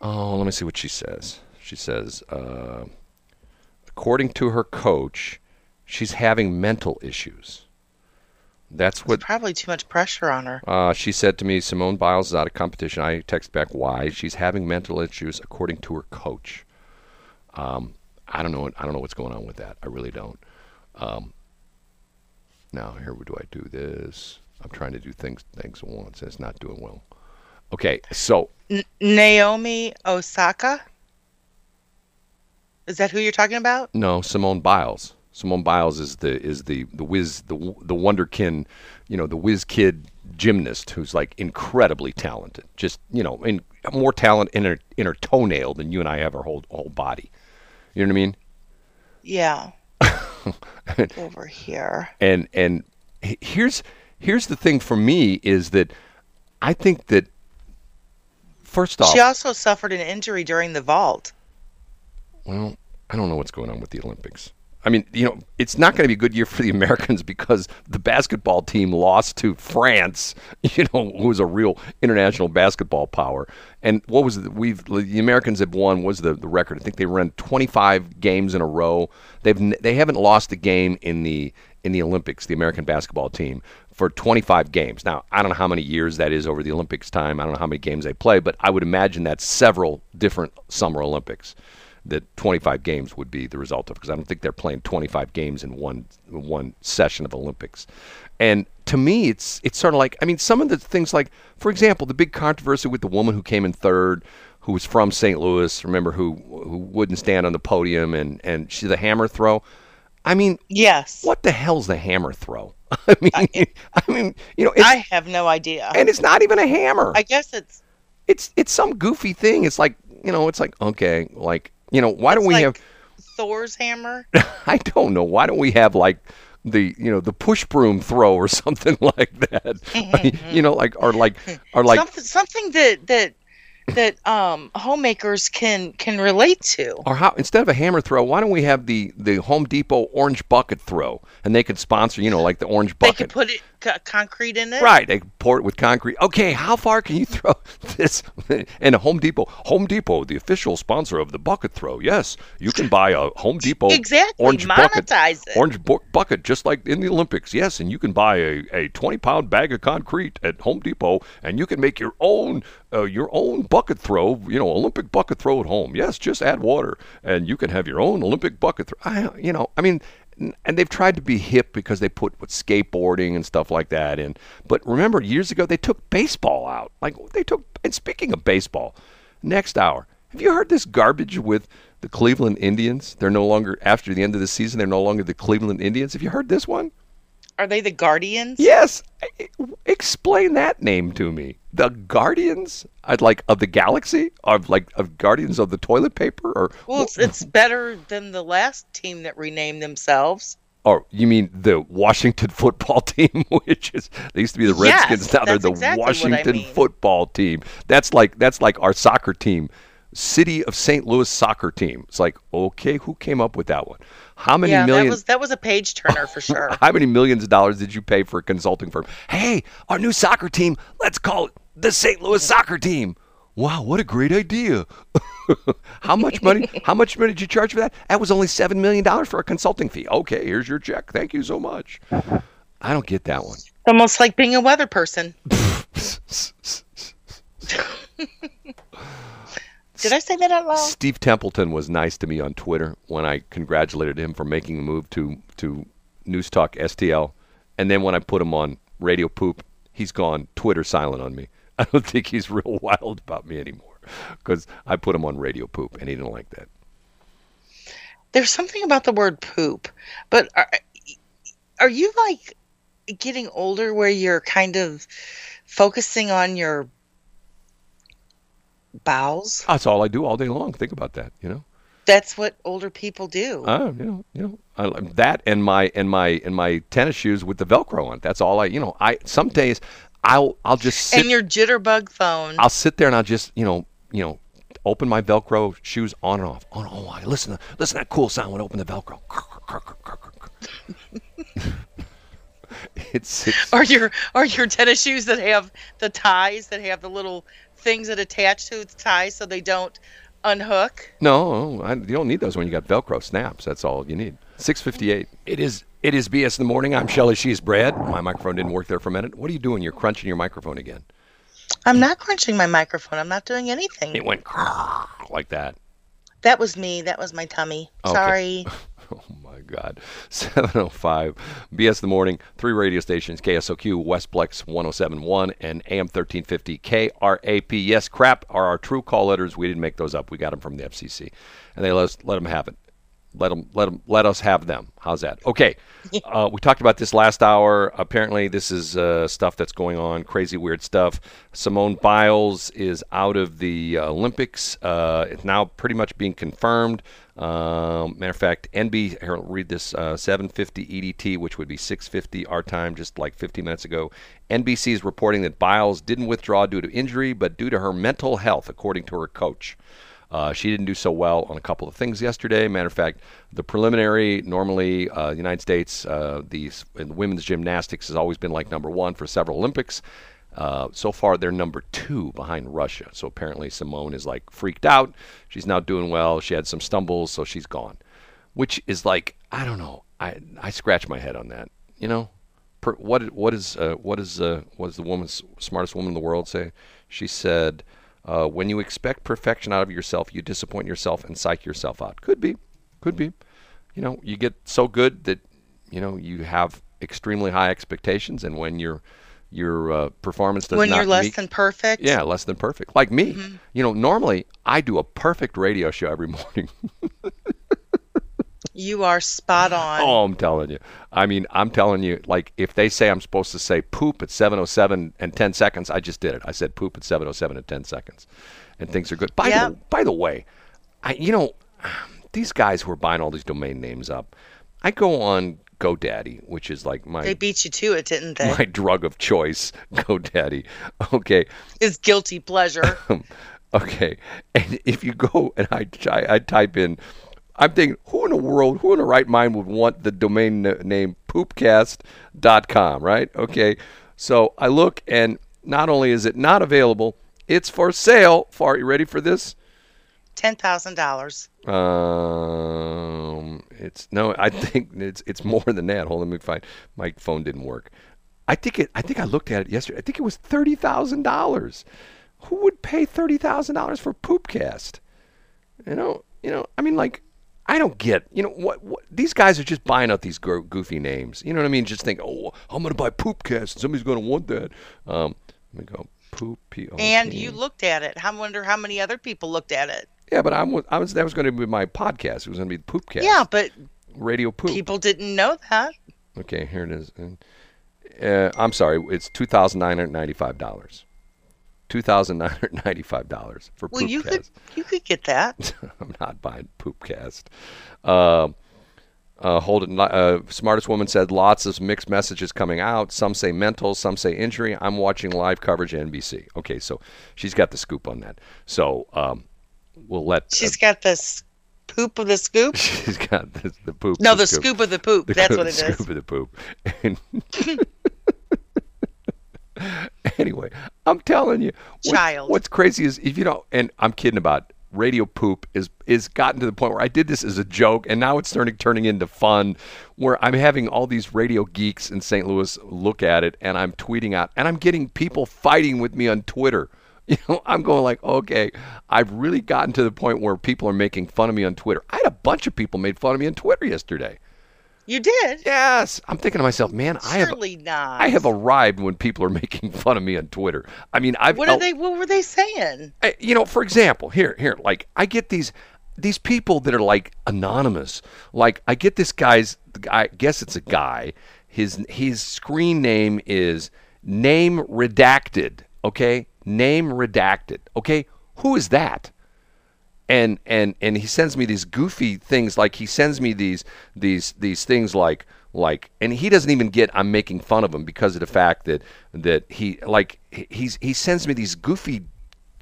Oh, let me see what she says. She says, uh, according to her coach, she's having mental issues. That's what Probably too much pressure on her. uh, she said to me. Simone Biles is out of competition. I text back why she's having mental issues, according to her coach. Um, I don't know. I don't know what's going on with that. I really don't. Um, now here, do I do this? I'm trying to do things things at once. and It's not doing well. Okay, so N- Naomi Osaka? Is that who you're talking about? No, Simone Biles. Simone Biles is the is the the whiz the the wonderkin, you know, the whiz kid gymnast who's like incredibly talented. Just you know, in more talent in her in her toenail than you and I have our whole whole body. You know what I mean? Yeah. Over here. And and here's here's the thing for me is that I think that first off, She also suffered an injury during the vault. Well, I don't know what's going on with the Olympics. I mean, you know, it's not going to be a good year for the Americans because the basketball team lost to France, you know, who was a real international basketball power. And what was it? We've the Americans have won. Was the the record? I think they ran 25 games in a row. They've they haven't lost a game in the in the Olympics. The American basketball team for 25 games. Now, I don't know how many years that is over the Olympics time. I don't know how many games they play, but I would imagine that's several different Summer Olympics that 25 games would be the result of because I don't think they're playing 25 games in one one session of Olympics. And to me, it's it's sort of like I mean, some of the things like, for example, the big controversy with the woman who came in third, who was from St. Louis. Remember who who wouldn't stand on the podium and and she the hammer throw. I mean, Yes. what the hell's the hammer throw? I mean, I, mean, you know, it's, I have no idea. and it's not even a hammer I guess it's it's it's some goofy thing. It's like you know, it's like okay, like you know, why don't we like have? Thor's hammer. I don't know. Why don't we have like the you know the push broom throw or something like that? you know, like or like or like something, something that that that um homemakers can can relate to. or how instead of a hammer throw, why don't we have the the Home Depot orange bucket throw, and they could sponsor you know like the orange bucket. They could put it co- concrete in it. Right, they pour it with concrete. Okay, how far can you throw this? And a Home Depot, Home Depot, the official sponsor of the bucket throw. Yes, you can buy a Home Depot Exactly, orange bucket, it. orange bu- bucket, just like in the Olympics. Yes, and you can buy a, a twenty pound bag of concrete at Home Depot, and you can make your own uh, your own bucket throw. You know, Olympic bucket throw at home. Yes, just add water, and you can have your own Olympic bucket throw. I, you know, I mean and they've tried to be hip because they put with skateboarding and stuff like that in. But remember, years ago they took baseball out. Like they took. And speaking of baseball, next hour, have you heard this garbage with the Cleveland Indians? They're no longer after the end of the season. They're no longer the Cleveland Indians. Have you heard this one? Are they the guardians? Yes. Explain that name to me. The Guardians, I'd like of the galaxy, of like of Guardians of the toilet paper, or Well, it's, it's better than the last team that renamed themselves. Oh, you mean the Washington football team, which is they used to be the Yes, Redskins, now they're the exactly what I Washington mean. football team. That's like that's like our soccer team, City of St. Louis soccer team. It's like okay, who came up with that one? How many yeah, million? that was that was a page turner for sure. How many millions of dollars did you pay for a consulting firm? Hey, our new soccer team, let's call it the St. Louis soccer team. Wow, what a great idea. how much money how much money did you charge for that? That was only seven million dollars for a consulting fee. Okay, here's your check. Thank you so much. I don't get that one. Almost like being a weather person. Did I say that out loud? Steve Templeton was nice to me on Twitter when I congratulated him for making the move to to News Talk STL, and then when I put him on Radio Poop, he's gone Twitter silent on me. I don't think he's real wild about me anymore because I put him on Radio Poop and he didn't like that. There's something about the word poop, but are, are you like getting older where you're kind of focusing on your bowels? That's all I do all day long. Think about that, you know. That's what older people do. Oh, you know, you know, I, that and my and my and my tennis shoes with the Velcro on. That's all I, you know. I some days I'll I'll just sit. and your jitterbug phone. I'll sit there and I'll just you know you know open my Velcro shoes on and off. On oh, I listen to listen to that cool sound when I open the Velcro. it's six. Or your or your tennis shoes that have the ties that have the little things that attach to the ties so they don't unhook. No, I, you don't need those when you got Velcro snaps. That's all you need. Six fifty-eight. It is. It is BS in the morning. I'm Shelly. She's Brad. My microphone didn't work there for a minute. What are you doing? You're crunching your microphone again. I'm not crunching my microphone. I'm not doing anything. It went like that. That was me. That was my tummy. Okay. Sorry. Oh my God. 705 BS the morning, three radio stations KSOQ, Westplex 1071, and AM 1350 KRAP. Yes, crap are our true call letters. We didn't make those up. We got them from the FCC. And they let us let them have it. Let them, let them, let us have them. How's that? Okay. Uh, we talked about this last hour. Apparently, this is uh, stuff that's going on, crazy, weird stuff. Simone Biles is out of the Olympics. Uh, it's now pretty much being confirmed. Um, matter of fact, NB, here, read this uh, 750 EDT, which would be 650 our time, just like 50 minutes ago. NBC is reporting that Biles didn't withdraw due to injury, but due to her mental health, according to her coach. Uh, she didn't do so well on a couple of things yesterday. Matter of fact, the preliminary, normally, uh, the United States, uh, the in women's gymnastics has always been like number one for several Olympics. Uh, so far, they're number two behind Russia. So apparently, Simone is like freaked out. She's not doing well. She had some stumbles, so she's gone. Which is like, I don't know. I I scratch my head on that. You know, per, what what is uh, what is uh, what does the woman smartest woman in the world say? She said. Uh, when you expect perfection out of yourself, you disappoint yourself and psych yourself out. Could be, could be. You know, you get so good that you know you have extremely high expectations, and when your your uh, performance does when not when you're less meet, than perfect. yeah, less than perfect. Like me, you know, normally I do a perfect radio show every morning. You are spot on. Oh, I'm telling you. I mean, I'm telling you, like, if they say I'm supposed to say poop at 707 and 10 seconds, I just did it. I said poop at 707 and 10 seconds. And things are good. By, Yeah. the, by the way, I, you know, these guys who are buying all these domain names up, I go on GoDaddy, which is like my, They beat you to it, didn't they? my drug of choice, GoDaddy. Okay. is guilty pleasure. Okay, and if you go and I, I, I type in, I'm thinking, who in the world, who in the right mind would want the domain n- name poopcast.com, right? Okay, so I look, and not only is it not available, it's for sale. For you ready for this? Ten thousand dollars. Um, it's no, I think it's it's more than that. Hold on, let me find. My phone didn't work. I think it. I think I looked at it yesterday. I think it was thirty thousand dollars. Who would pay thirty thousand dollars for Poopcast? You know, you know. I mean, like, I don't get. You know what? what these guys are just buying out these goofy names. You know what I mean? Just think, oh, I'm going to buy Poopcast. Somebody's going to want that. Um, let me go. Poop. P-O-P. And you looked at it. I wonder how many other people looked at it. Yeah, but I'm. I was. That was going to be my podcast. It was going to be Poopcast. Yeah, but Radio Poop. people didn't know that. Okay, here it is. And, Uh, I'm sorry, it's two thousand nine hundred ninety-five dollars. Two thousand nine hundred ninety-five dollars for Well, you could you could get that. I'm not buying Poopcast. Uh, uh, hold it. Uh, smartest woman said lots of mixed messages coming out. Some say mental, some say injury. I'm watching live coverage at NBC. Okay, so she's got the scoop on that. So um, we'll let. She's got this poop of the scoop. she's got the, the poop. No, the scoop of the poop. The That's scoop- what it scoop is. of the poop. And anyway, I'm telling you, what- Child. what's crazy is if you don't, and I'm kidding about radio poop is is gotten to the point where I did this as a joke, and now it's turning turning into fun, where I'm having all these radio geeks in St. Louis look at it, and I'm tweeting out, and I'm getting people fighting with me on Twitter. You know, I'm going like, okay, I've really gotten to the point where people are making fun of me on Twitter. I had a bunch of people made fun of me on Twitter yesterday. You did. Yes, I'm thinking to myself, man, I have Surely not. I have arrived when people are making fun of me on Twitter. I mean, I've What are they? What were they saying? I- you know, for example, here, here, like I get these these people that are like anonymous. Like I get this guy's, I guess it's a guy. His his screen name is name redacted. Okay, name redacted. Okay, who is that? And and and he sends me these goofy things like he sends me these these these things like like and he doesn't even get I'm making fun of him because of the fact that that he like he's he sends me these goofy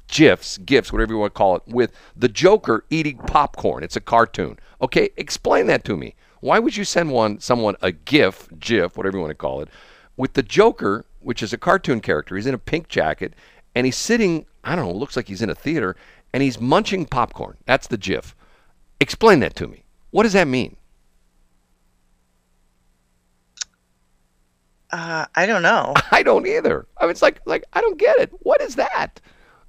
gifs, gifs, whatever you want to call it, with the Joker eating popcorn. It's a cartoon. Okay, explain that to me. Why would you send one someone a gif, gif, whatever you want to call it, with the Joker, which is a cartoon character? He's in a pink jacket and he's sitting. I don't know. Looks like he's in a theater and he's munching popcorn. That's the gif. Explain that to me. What does that mean? Uh, I don't know. I don't either. I mean, it's like like I don't get it. What is that?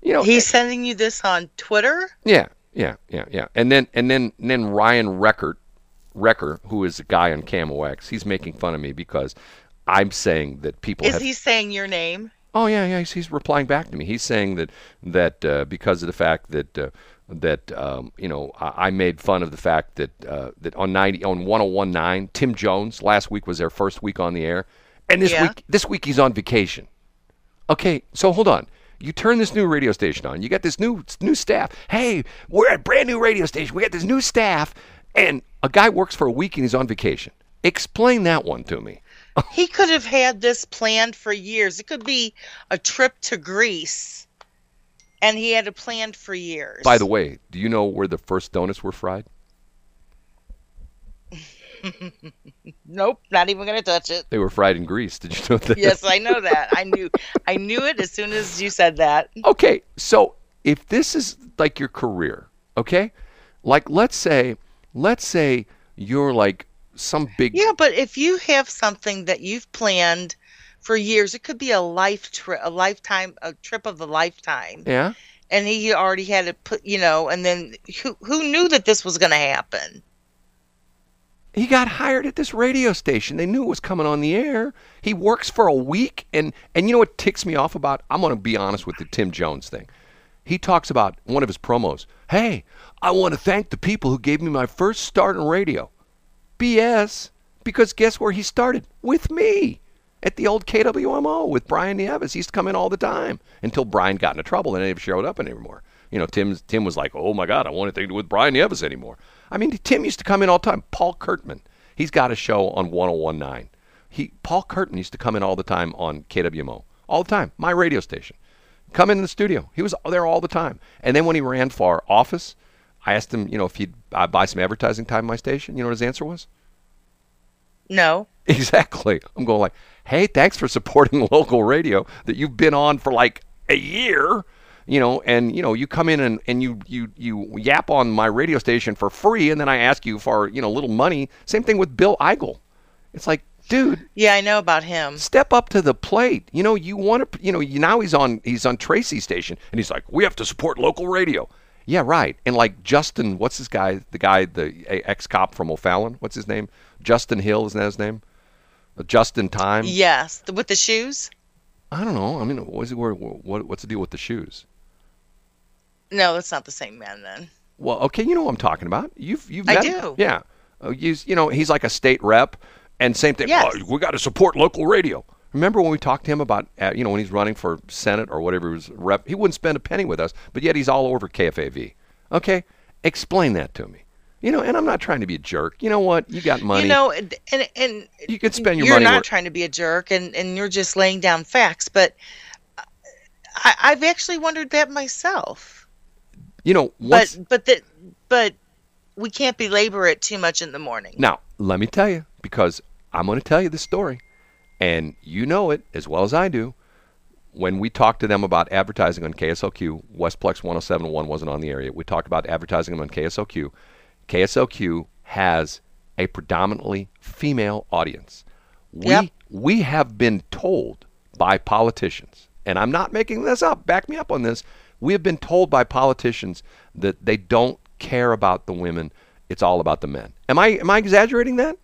You know, He's sending you this on Twitter. Yeah, yeah, yeah, yeah. And then and then and then Ryan Reckert, Recker, who is a guy on KMOX, he's making fun of me because I'm saying that people Is have. he saying your name? Oh yeah, yeah. He's, he's replying back to me. He's saying that that uh, because of the fact that uh, that um, you know I, I made fun of the fact that uh, that on ninety on 1019 Tim Jones last week was their first week on the air, and this Yeah. week this week he's on vacation. Okay, so hold on. You turn this new radio station on. You got this new new staff. Hey, we're at a brand new radio station. We got this new staff, and a guy works for a week and he's on vacation. Explain that one to me. He could have had this planned for years. It could be a trip to Greece, and he had it planned for years. By the way, do you know where the first donuts were fried? nope, not even gonna touch it. They were fried in Greece. Did you know that? Yes, I know that. I knew, I knew it as soon as you said that. Okay, so if this is like your career, okay, like let's say, let's say you're like some big Yeah, but if you have something that you've planned for years, it could be a life trip, a lifetime, a trip of a lifetime, yeah. and he already had it put, you know, and then who who knew that this was gonna happen? He got hired at this radio station. They knew it was coming on the air. He works for a week, and and you know what ticks me off about? I'm going to be honest with the Tim Jones thing. He talks about one of his promos. Hey, I want to thank the people who gave me my first start in radio. BS, because guess where he started? With me at the old KWMO with Brian Nieves. He used to come in all the time until Brian got into trouble and never showed up anymore. You know, Tim Tim was like, "Oh my God, I don't want anything to do with Brian Nieves anymore." I mean, Tim used to come in all the time. Paul Curtman, he's got a show on 1019. He Paul Curtin used to come in all the time on KWMO, all the time, my radio station. Come in the studio. He was there all the time. And then when he ran for office, I asked him, you know, if he'd uh, buy some advertising time my station. You know what his answer was? No, Exactly. I'm going like, hey, thanks for supporting local radio that you've been on for like a year, you know, and you know, you come in and, and you, you you yap on my radio station for free, and then I ask you for you know a little money. Same thing with Bill Eigel. It's like, dude, yeah, I know about him. step up to the plate. You know, you want to, you know, you, now he's on he's on Tracy's station, and he's like, we have to support local radio. Yeah, right. And like Justin, what's this guy? The guy, the ex cop from O'Fallon. What's his name? Justin Hill, isn't that his name? Uh, Justin Time. Yes, with the shoes. I don't know. I mean, what's it, where, what, what's the deal with the shoes? No, that's not the same man then. Well, okay, you know what I'm talking about. You've you've I met him. do. Yeah. Uh, he's you know he's like a state rep, and same thing. Yes. "Oh, we got to support local radio. Remember when we talked to him about uh, you know when he's running for senate or whatever he was rep? He wouldn't spend a penny with us, but yet he's all over KFAV. Okay, explain that to me. You know, and I'm not trying to be a jerk. You know what? You got money. You know, and and, You could spend your you're money not where- trying to be a jerk, and and you're just laying down facts. But I, I've actually wondered that myself. you know, once, but but that but we can't belabor it too much in the morning. Now, let me tell you, because I'm going to tell you this story, and you know it as well as I do. When we talked to them about advertising on KSLQ, Westplex 1071 wasn't on the area. We talked about advertising them on KSLQ. KSLQ has a predominantly female audience. We, Yep. we have been told by politicians, and I'm not making this up, back me up on this. We have been told by politicians that they don't care about the women. It's all about the men. Am I am I exaggerating that?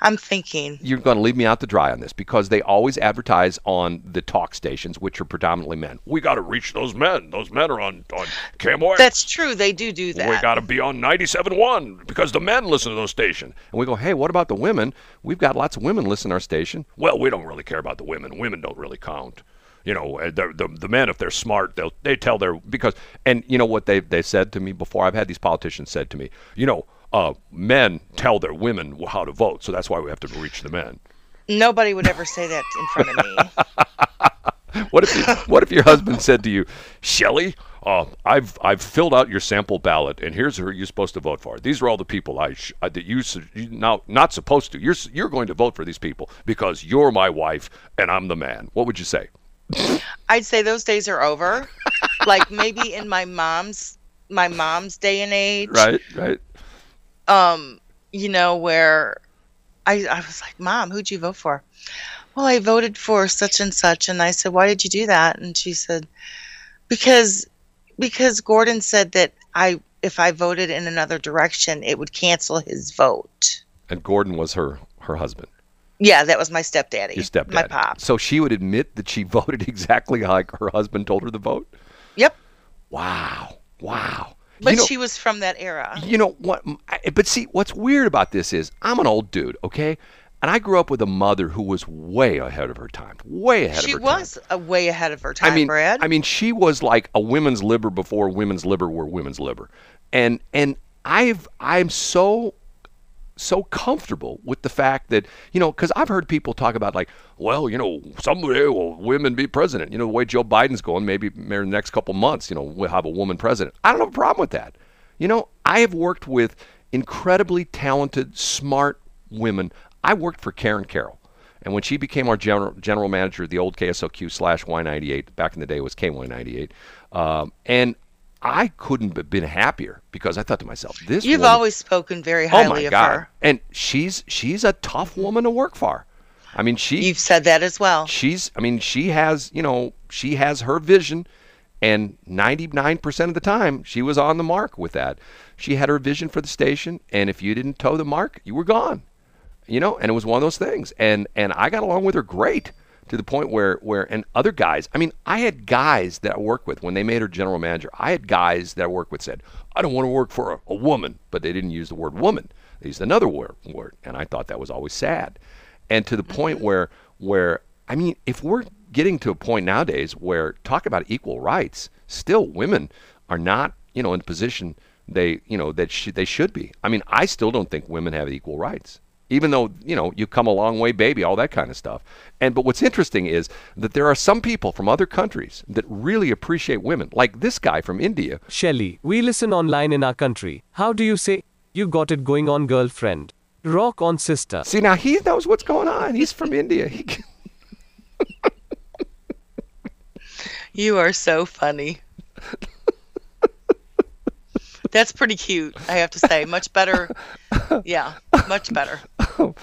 I'm thinking. You're going to leave me out to dry on this because they always advertise on the talk stations, which are predominantly men. We got to reach those men. Those men are on on KMOX. That's true. They do do that. we got to be on 97.1 because the men listen to those stations. And we go, hey, what about the women? We've got lots of women listen to our station. Well, we don't really care about the women. Women don't really count. You know, uh, the, the, the men, if they're smart, they'll They tell their because and you know what they they said to me before. I've had these politicians said to me, you know, uh, men tell their women how to vote, so that's why we have to reach the men. Nobody would ever say that in front of me. What if you, what if your husband said to you, Shelley, uh, I've I've filled out your sample ballot, and here's who you're supposed to vote for. These are all the people I sh- uh, that you su- you now not supposed to. You're you're going to vote for these people because you're my wife and I'm the man. What would you say? I'd say those days are over. like maybe in my mom's my mom's day and age. Right, right. Um, you know, where I, I was like, Mom, who'd you vote for? Well, I voted for such and such. And I said, Why did you do that? And she said, Because because Gordon said that I if I voted in another direction, it would cancel his vote. And Gordon was her her husband, Yeah, that was my stepdaddy. your stepdad. My pop. So she would admit that she voted exactly like her husband told her to vote. Yep. Wow, wow. But You know- she was from that era. You know what? But see, what's weird about this is I'm an old dude, okay, and I grew up with a mother who was way ahead of her time, way ahead She of her time. was a way ahead of her time, I mean, Brad. I mean, she was like a women's liber before women's liber were women's liber, and and I've I'm so so comfortable with the fact that you know because I've heard people talk about like, well, you know, someday will women be president? You know, the way Joe Biden's going, maybe in the next couple months, you know, we'll have a woman president. I don't have a problem with that. You know, I have worked with incredibly talented, smart women. I worked for Karen Carroll. And when she became our general, general manager of the old KSOQ slash Y98, back in the day it was KY98, um, and I couldn't have been happier because I thought to myself, this You've woman- always spoken very oh highly my of god, her. and she's she's a tough woman to work for. I mean, she You've said that as well. she's I mean, she has you know she has her vision, and 99% of the time she was on the mark with that. She had her vision for the station, and if you didn't toe the mark, you were gone you know and it was one of those things and and i got along with her great to the point where where and other guys i mean i had guys that i worked with when they made her general manager i had guys that i worked with said i don't want to work for a, a woman but they didn't use the word woman. They used another word, word and i thought that was always sad. And to the mm-hmm. point where where i mean if we're getting to a point nowadays where talk about equal rights still women are not you know in a position they you know that sh- they should be. I mean i still don't think women have equal rights even though you know you come a long way baby all that kind of stuff and but what's interesting is that there are some people from other countries that really appreciate women like this guy from india Shelley, we listen online in our country. How do you say, you got it going on, girlfriend? Rock on, sister. see now he knows what's going on he's from india he, can- You are so funny. That's pretty cute, I have to say. Much better. Yeah, much better.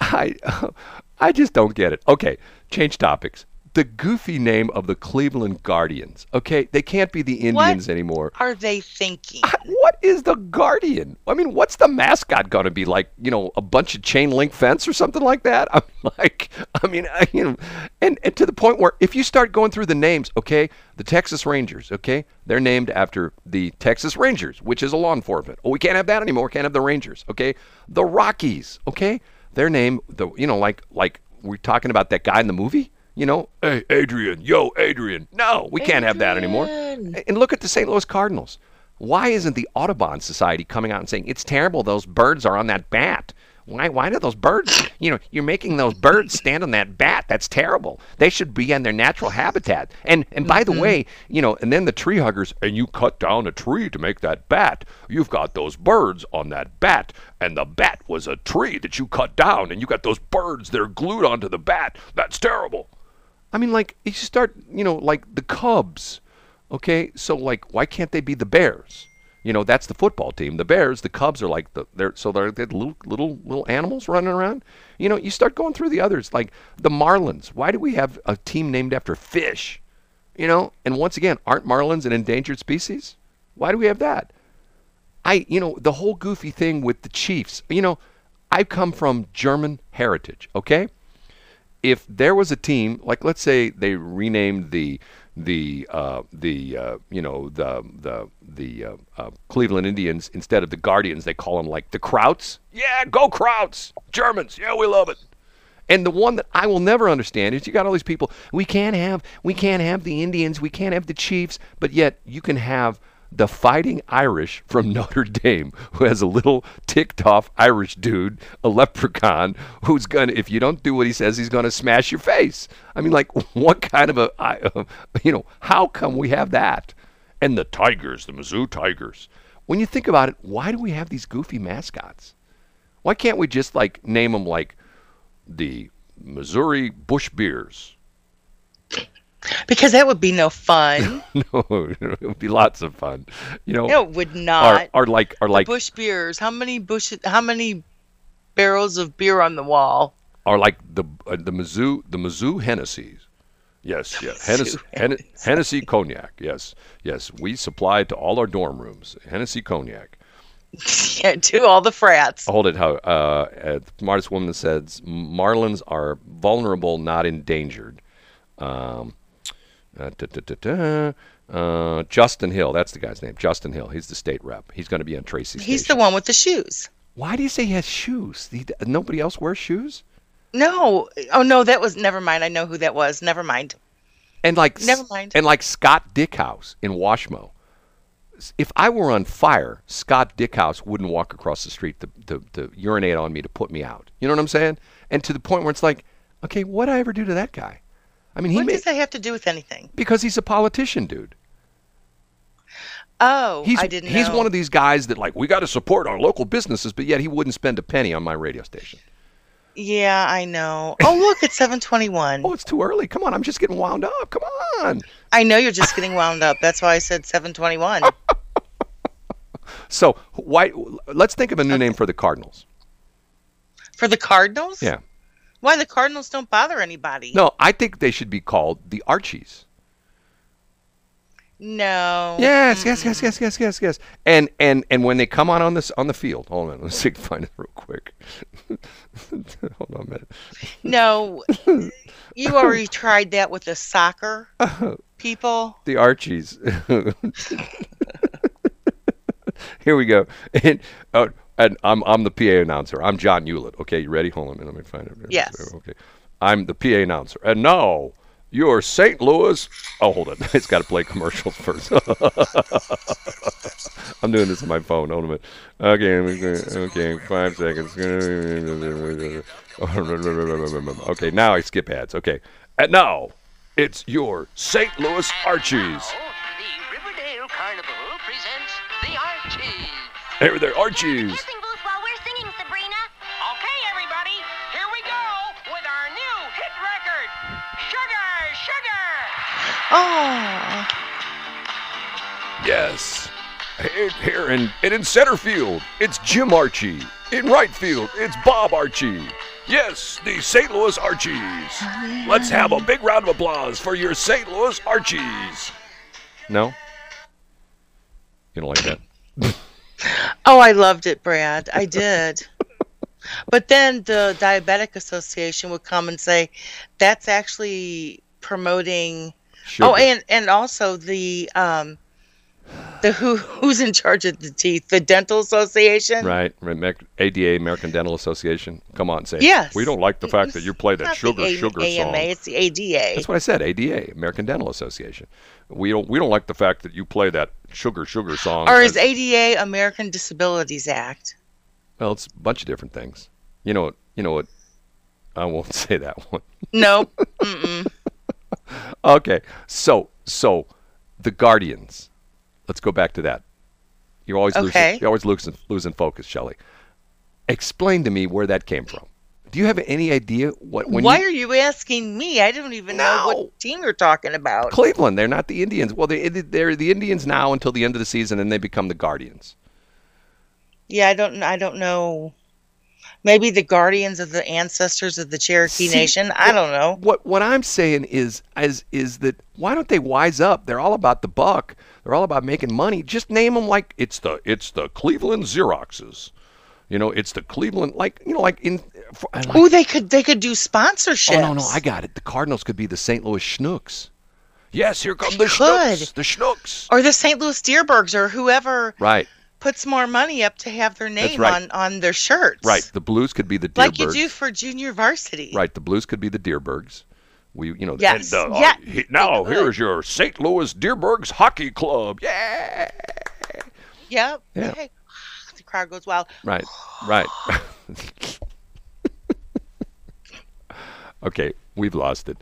i i just don't get it okay change topics the goofy name of the cleveland guardians okay? They can't be the indians anymore. Are they thinking? what is the guardian? I mean what's the mascot going to be like you know a bunch of chain link fence or something like that? I'm like i mean I, you know and, and to the point where if you start going through the names okay the texas rangers okay they're named after the texas rangers which is a law enforcement. Oh we can't have that anymore. Can't have the rangers okay? The rockies okay? Their name the you know like like we're talking about that guy in the movie you know, hey, Adrian, yo, Adrian. No, we can't have that anymore. And look at the St. Louis Cardinals. Why isn't the Audubon Society coming out and saying it's terrible those birds are on that bat? Why why do those birds you know, you're making those birds stand on that bat. That's terrible. They should be in their natural habitat. And and by the mm-hmm. way, you know, and then the tree huggers and you cut down a tree to make that bat. You've got those birds on that bat and the bat was a tree that you cut down and you got those birds that are glued onto the bat. That's terrible. I mean, like you start, you know, like the Cubs. Okay, so like, why can't they be the Bears? You know, that's the football team. The Bears, the Cubs are like the they're so they're, they're little little little animals running around. You know, you start going through the others, like the Marlins. Why do we have a team named after fish? You know, and once again, aren't marlins an endangered species? Why do we have that? I, you know, the whole goofy thing with the Chiefs. You know, I come from German heritage. Okay, if there was a team like let's say they renamed the the uh, the uh, you know the the the uh, uh, Cleveland Indians instead of the Guardians they call them like the Krauts. Yeah go Krauts! Germans! Yeah we love it. And the one that I will never understand is you got all these people. We can't have we can't have the Indians, we can't have the Chiefs, but yet you can have the fighting Irish from Notre Dame, who has a little ticked off Irish dude, a leprechaun, who's gonna if you don't do what he says, he's gonna smash your face. I mean, like what kind of a uh, you know how come we have that? And the Tigers, the Mizzou Tigers. When you think about it, why do we have these goofy mascots? Why can't we just like name them like the Missouri Busch Beers? Because that would be no fun. no, it would be lots of fun. You know, no, it would not. or like or like Busch beers. How many bush? How many barrels of beer on the wall? or like the uh, the Mizzou the Mizzou Hennessy's. Yes, yes. Hennessy, Hen- Hennessy cognac. Yes, yes. We supply to all our dorm rooms Hennessy cognac. yeah, to all the frats. Hold it. How uh, uh, the smartest woman says marlins are vulnerable, not endangered. Um, uh, da, da, da, da. Uh, Justin Hill. That's the guy's name. Justin Hill. He's the state rep. He's going to be on Tracy's. He's the one with the shoes. Why do you say he has shoes? He, nobody else wears shoes. No. Oh no, that was never mind. I know who that was. Never mind. And like Never mind. And like Scott Dieckhaus in Washmo. If I were on fire, Scott Dieckhaus wouldn't walk across the street to, to, to urinate on me to put me out. You know what I'm saying? And to the point where it's like, okay, what I ever do to that guy? I mean, he What made does that have to do with anything? because he's a politician, dude. Oh, He's I didn't he's know. one of these guys that like we got to support our local businesses, but yet he wouldn't spend a penny on my radio station. Yeah, I know. Oh, look, it's 721. Oh, it's too early. Come on, I'm just getting wound up. Come on. I know you're just getting wound up. That's why I said 721. So why? Let's think of a new name for the Cardinals. For the Cardinals? Yeah. Why the Cardinals don't bother anybody? No, I think they should be called the Archies. No. Yes, yes, yes, yes, yes, yes, yes. And and and when they come on on this on the field, hold on, let's see if I can find it real quick. hold on a minute. No. You already tried that with the soccer people. The Archies. Here we go. And, uh, and I'm I'm the PA announcer. I'm John Ulett. Okay, you ready? Hold on a minute. Let me find it. Yes. Okay. I'm the PA announcer. And now your St. Louis. Oh, hold on. It's got to play commercials first. I'm doing this on my phone. Hold on a minute. Okay, okay, five seconds. Okay, now I skip ads. Okay, and now it's your St. Louis Archies. Hey there, Archies. Missing booth while we're singing, Sabrina. Okay, everybody, here we go with our new hit record, Sugar, Sugar. Oh. Yes. Here, here in, and in center field, it's Jim Archie. In right field, it's Bob Archie. Yes, the St. Louis Archies. Let's have a big round of applause for your St. Louis Archies. No? You don't like that? Oh, I loved it, Brad. I did. but then the Diabetic Association would come and say, that's actually promoting. Sugar. Oh, and, and also the. um the who who's in charge of the teeth? The Dental Association. Right, ADA, American Dental Association. Come on, say. Yes. We don't like the fact that you play that sugar, A- sugar AMA, song. It's the ADA. That's what I said. ADA, American Dental Association. We don't we don't like the fact that you play that sugar sugar song. or as- is ADA American Disabilities Act? well, it's a bunch of different things. You know what? You know what? I won't say that one. Nope. Okay, so so the Guardians. Let's go back to that. You always Okay. losing, you always losing losing focus, Shelley. Explain to me where that came from. Do you have any idea what? When Why you, are you asking me? I don't even know what team you're talking about. Cleveland? They're not the Indians. Well, they they're the Indians now until the end of the season, and they become the Guardians. Yeah, I don't. I don't know. Maybe the guardians of the ancestors of the Cherokee See, Nation. I don't know. What what I'm saying is is is that why don't they wise up? They're all about the buck. They're all about making money. Just name them like it's the it's the Cleveland Xeroxes. You know, it's the Cleveland like you know like in. Like, Ooh, they could. They could do sponsorships. oh no no I got it. The Cardinals could be the St. Louis Schnucks. Yes, here come the Could. Schnucks. The Schnucks. Or the St. Louis Dierbergs or whoever. Right. puts more money up to have their name right. on on their shirts. Right. The Blues could be the Dierbergs. Like you do for junior varsity. Right. The Blues could be the Dierbergs. We, you know, Yes. and, uh, Yeah. he- now here's your St. Louis Dierbergs Hockey Club. Yeah. Yep. Yeah. Hey, crowd goes wild. Right. Right. okay, we've lost it.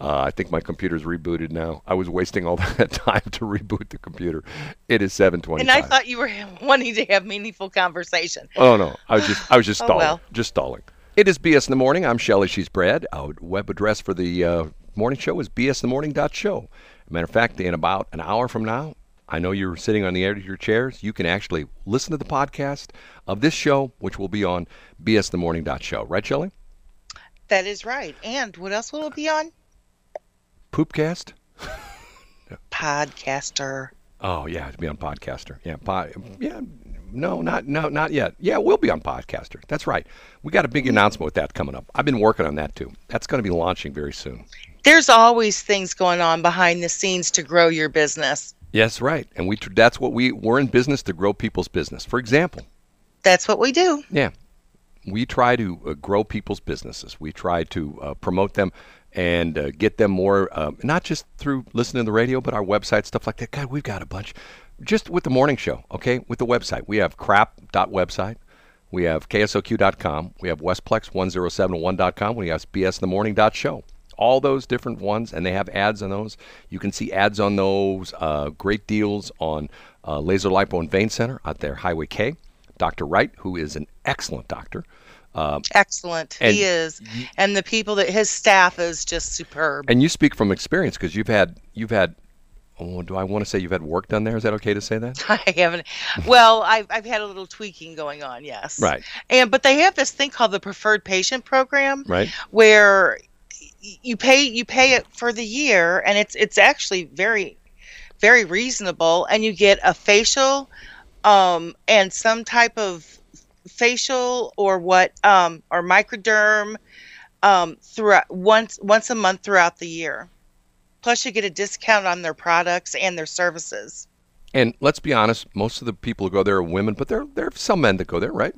Uh, I think my computer's rebooted now. I was wasting all that time to reboot the computer. It is 7:25. And I thought you were wanting to have meaningful conversation. Oh no, I was just I was just Oh, stalling, well. just stalling. It is BS in the morning. I'm Shelley. She's Brad. Our web address for the uh, morning show is bsinthemorning.show. Matter of fact, in about an hour from now, I know you're sitting on the edge of your chairs. You can actually listen to the podcast of this show, which will be on bsinthemorning.show. Right, Shelley? That is right. And what else will it be on? Poopcast. Podcaster. Oh yeah, to be on Podcaster. Yeah, pod, yeah. No, not no, not yet. Yeah, we'll be on Podcaster. That's right. We got a big announcement with that coming up. I've been working on that too. That's going to be launching very soon. There's always things going on behind the scenes to grow your business. Yes, right. And we that's what we we're in business to grow people's business. For example, That's what we do. yeah, we try to uh, grow people's businesses. We try to uh, promote them and uh, get them more, uh, not just through listening to the radio, but our website stuff like that. God, we've got a bunch. Just with the morning show, okay? With the website, we have crap.website. We have ksoq.com. We have westplex1071.com. We have bsinthemorning.show. All those different ones, and they have ads on those. You can see ads on those. Uh, great deals on uh, Laser Lipo and Vein Center out there, Highway K. Dr. Wright, who is an excellent doctor. Um, Excellent. He is. And the people that his staff is just superb. and you speak from experience because you've had you've had. Oh, do I want to say you've had work done there? Is that okay to say that? I haven't. Well, I've I've had a little tweaking going on, yes. Right. And but they have this thing called the preferred patient program, Right. where you pay you pay it for the year, and it's it's actually very very reasonable, and you get a facial, um, and some type of facial or what um or microderm, um throughout once once a month throughout the year. Plus, you get a discount on their products and their services. And let's be honest, most of the people who go there are women, but there there are some men that go there, right?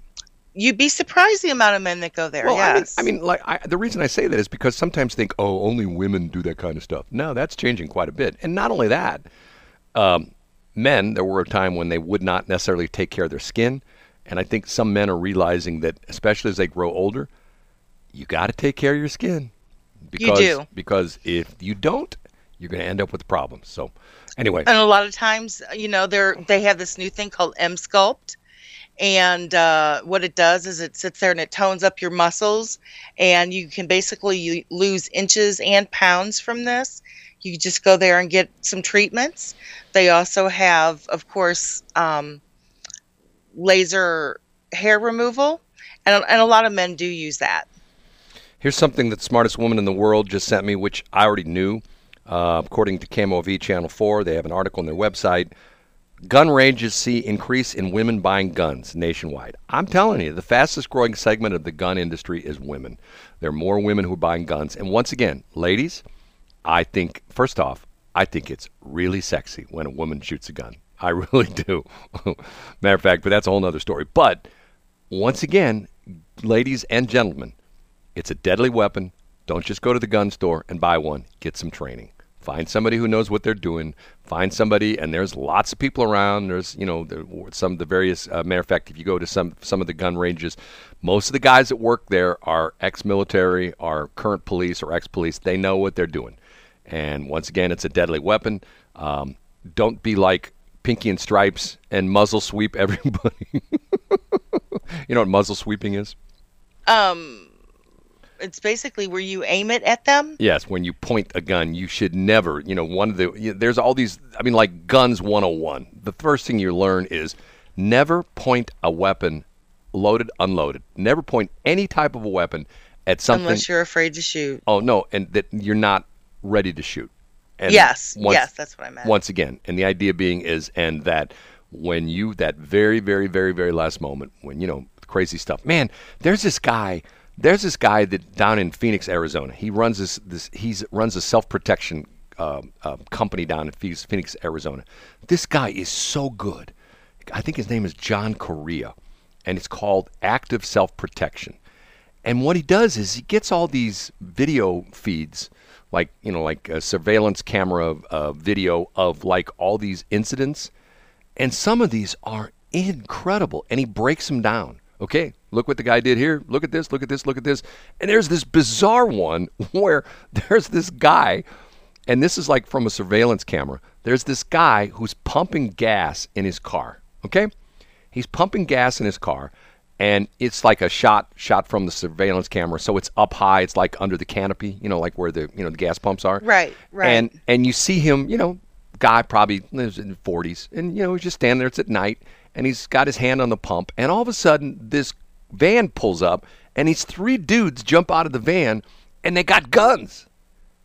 You'd be surprised the amount of men that go there. Well, yes. I mean, I mean, like I, the reason I say that is because sometimes think, oh, only women do that kind of stuff. No, that's changing quite a bit. And not only that, um, men. There were a time when they would not necessarily take care of their skin, and I think some men are realizing that, especially as they grow older, you got to take care of your skin. Because, do. Because if you don't, you're going to end up with problems. So, anyway, and a lot of times, you know, they're they have this new thing called Emsculpt, and uh, what it does is it sits there and it tones up your muscles, and you can basically you lose inches and pounds from this. You just go there and get some treatments. They also have, of course, um, laser hair removal, and and a lot of men do use that. Here's something that the smartest woman in the world just sent me, which I already knew. Uh, according to KMOV Channel 4, they have an article on their website. Gun ranges see increase in women buying guns nationwide. I'm telling you, the fastest growing segment of the gun industry is women. There are more women who are buying guns. And once again, ladies, I think, first off, I think it's really sexy when a woman shoots a gun. I really do. Matter of fact, but that's a whole other story. But once again, ladies and gentlemen, it's a deadly weapon. Don't just go to the gun store and buy one. Get some training. Find somebody who knows what they're doing. Find somebody, and there's lots of people around. There's, you know, there, some of the various. Uh, matter of fact, if you go to some some of the gun ranges, most of the guys that work there are ex-military, are current police, or ex-police. They know what they're doing. And once again, it's a deadly weapon. Um, don't be like Pinky and Stripes and muzzle sweep everybody. you know what muzzle sweeping is? Um, it's basically where you aim it at them. Yes, when you point a gun, you should never, you know, one of the, you- there's all these, I mean, like Guns 101. The first thing you learn is never point a weapon loaded, unloaded. Never point any type of a weapon at something. Unless you're afraid to shoot. oh, no, and that you're not ready to shoot. And yes, once- yes, that's what I meant. Once again, and the idea being is, and that when you, that very, very, very, very last moment, when, you know, crazy stuff, man, there's this guy, there's this guy that down in Phoenix, Arizona, he runs this, this he's runs a self protection uh, uh, company down in Phoenix, Phoenix, Arizona. This guy is so good. I think his name is John Correia, and it's called Active Self Protection. And what he does is he gets all these video feeds, like you know, like a surveillance camera uh, video of like all these incidents, and some of these are incredible. And he breaks them down. Okay, look what the guy did here. Look at this. Look at this. Look at this. And there's this bizarre one where there's this guy, and this is like from a surveillance camera. There's this guy who's pumping gas in his car. Okay, he's pumping gas in his car and it's like a shot shot from the surveillance camera so it's up high it's like under the canopy you know like where the you know the gas pumps are Right, right. and and you see him you know guy probably lives in the 40s and you know he's just standing there it's at night and he's got his hand on the pump and all of a sudden this van pulls up and these three dudes jump out of the van and they got guns.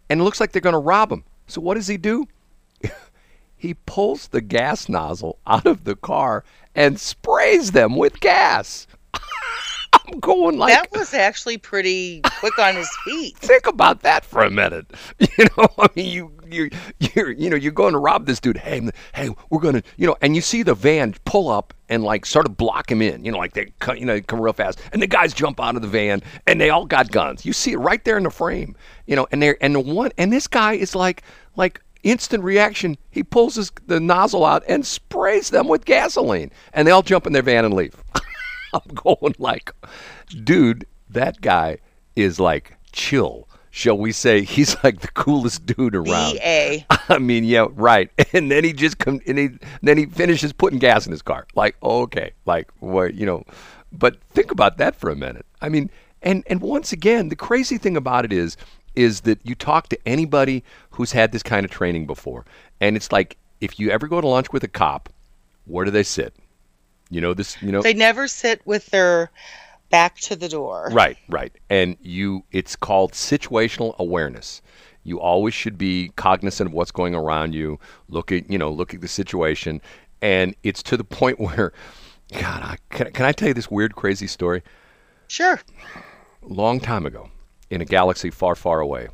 And it looks like they're going to rob him so what does he do? He pulls the gas nozzle out of the car and sprays them with gas. I'm going like that was actually pretty quick on his feet. think about that for a minute. You know, I mean, you you you you know, you're going to rob this dude. Hey, hey, we're gonna, you know, and you see the van pull up and like sort of block him in. You know, like they cut, you know, they come real fast, and the guys jump out of the van, and they all got guns. You see it right there in the frame. You know, and they're and the one and this guy is like like instant reaction. He pulls his, the nozzle out and sprays them with gasoline, and they all jump in their van and leave. I'm going like, dude, that guy is like chill. Shall we say he's like the coolest dude around? BA. I mean, yeah, right. And then he just come and he then he finishes putting gas in his car. Like, okay, like what you know. But think about that for a minute. I mean, and and once again, the crazy thing about it is is that you talk to anybody who's had this kind of training before, and it's like if you ever go to lunch with a cop, where do they sit? You know this. You know They never sit with their back to the door. Right, right. And you it's called situational awareness. You always should be cognizant of what's going around you. Look at, you know, look at the situation and it's to the point where god, I, can, can I tell you this weird crazy story? Sure. Long time ago in a galaxy far, far away.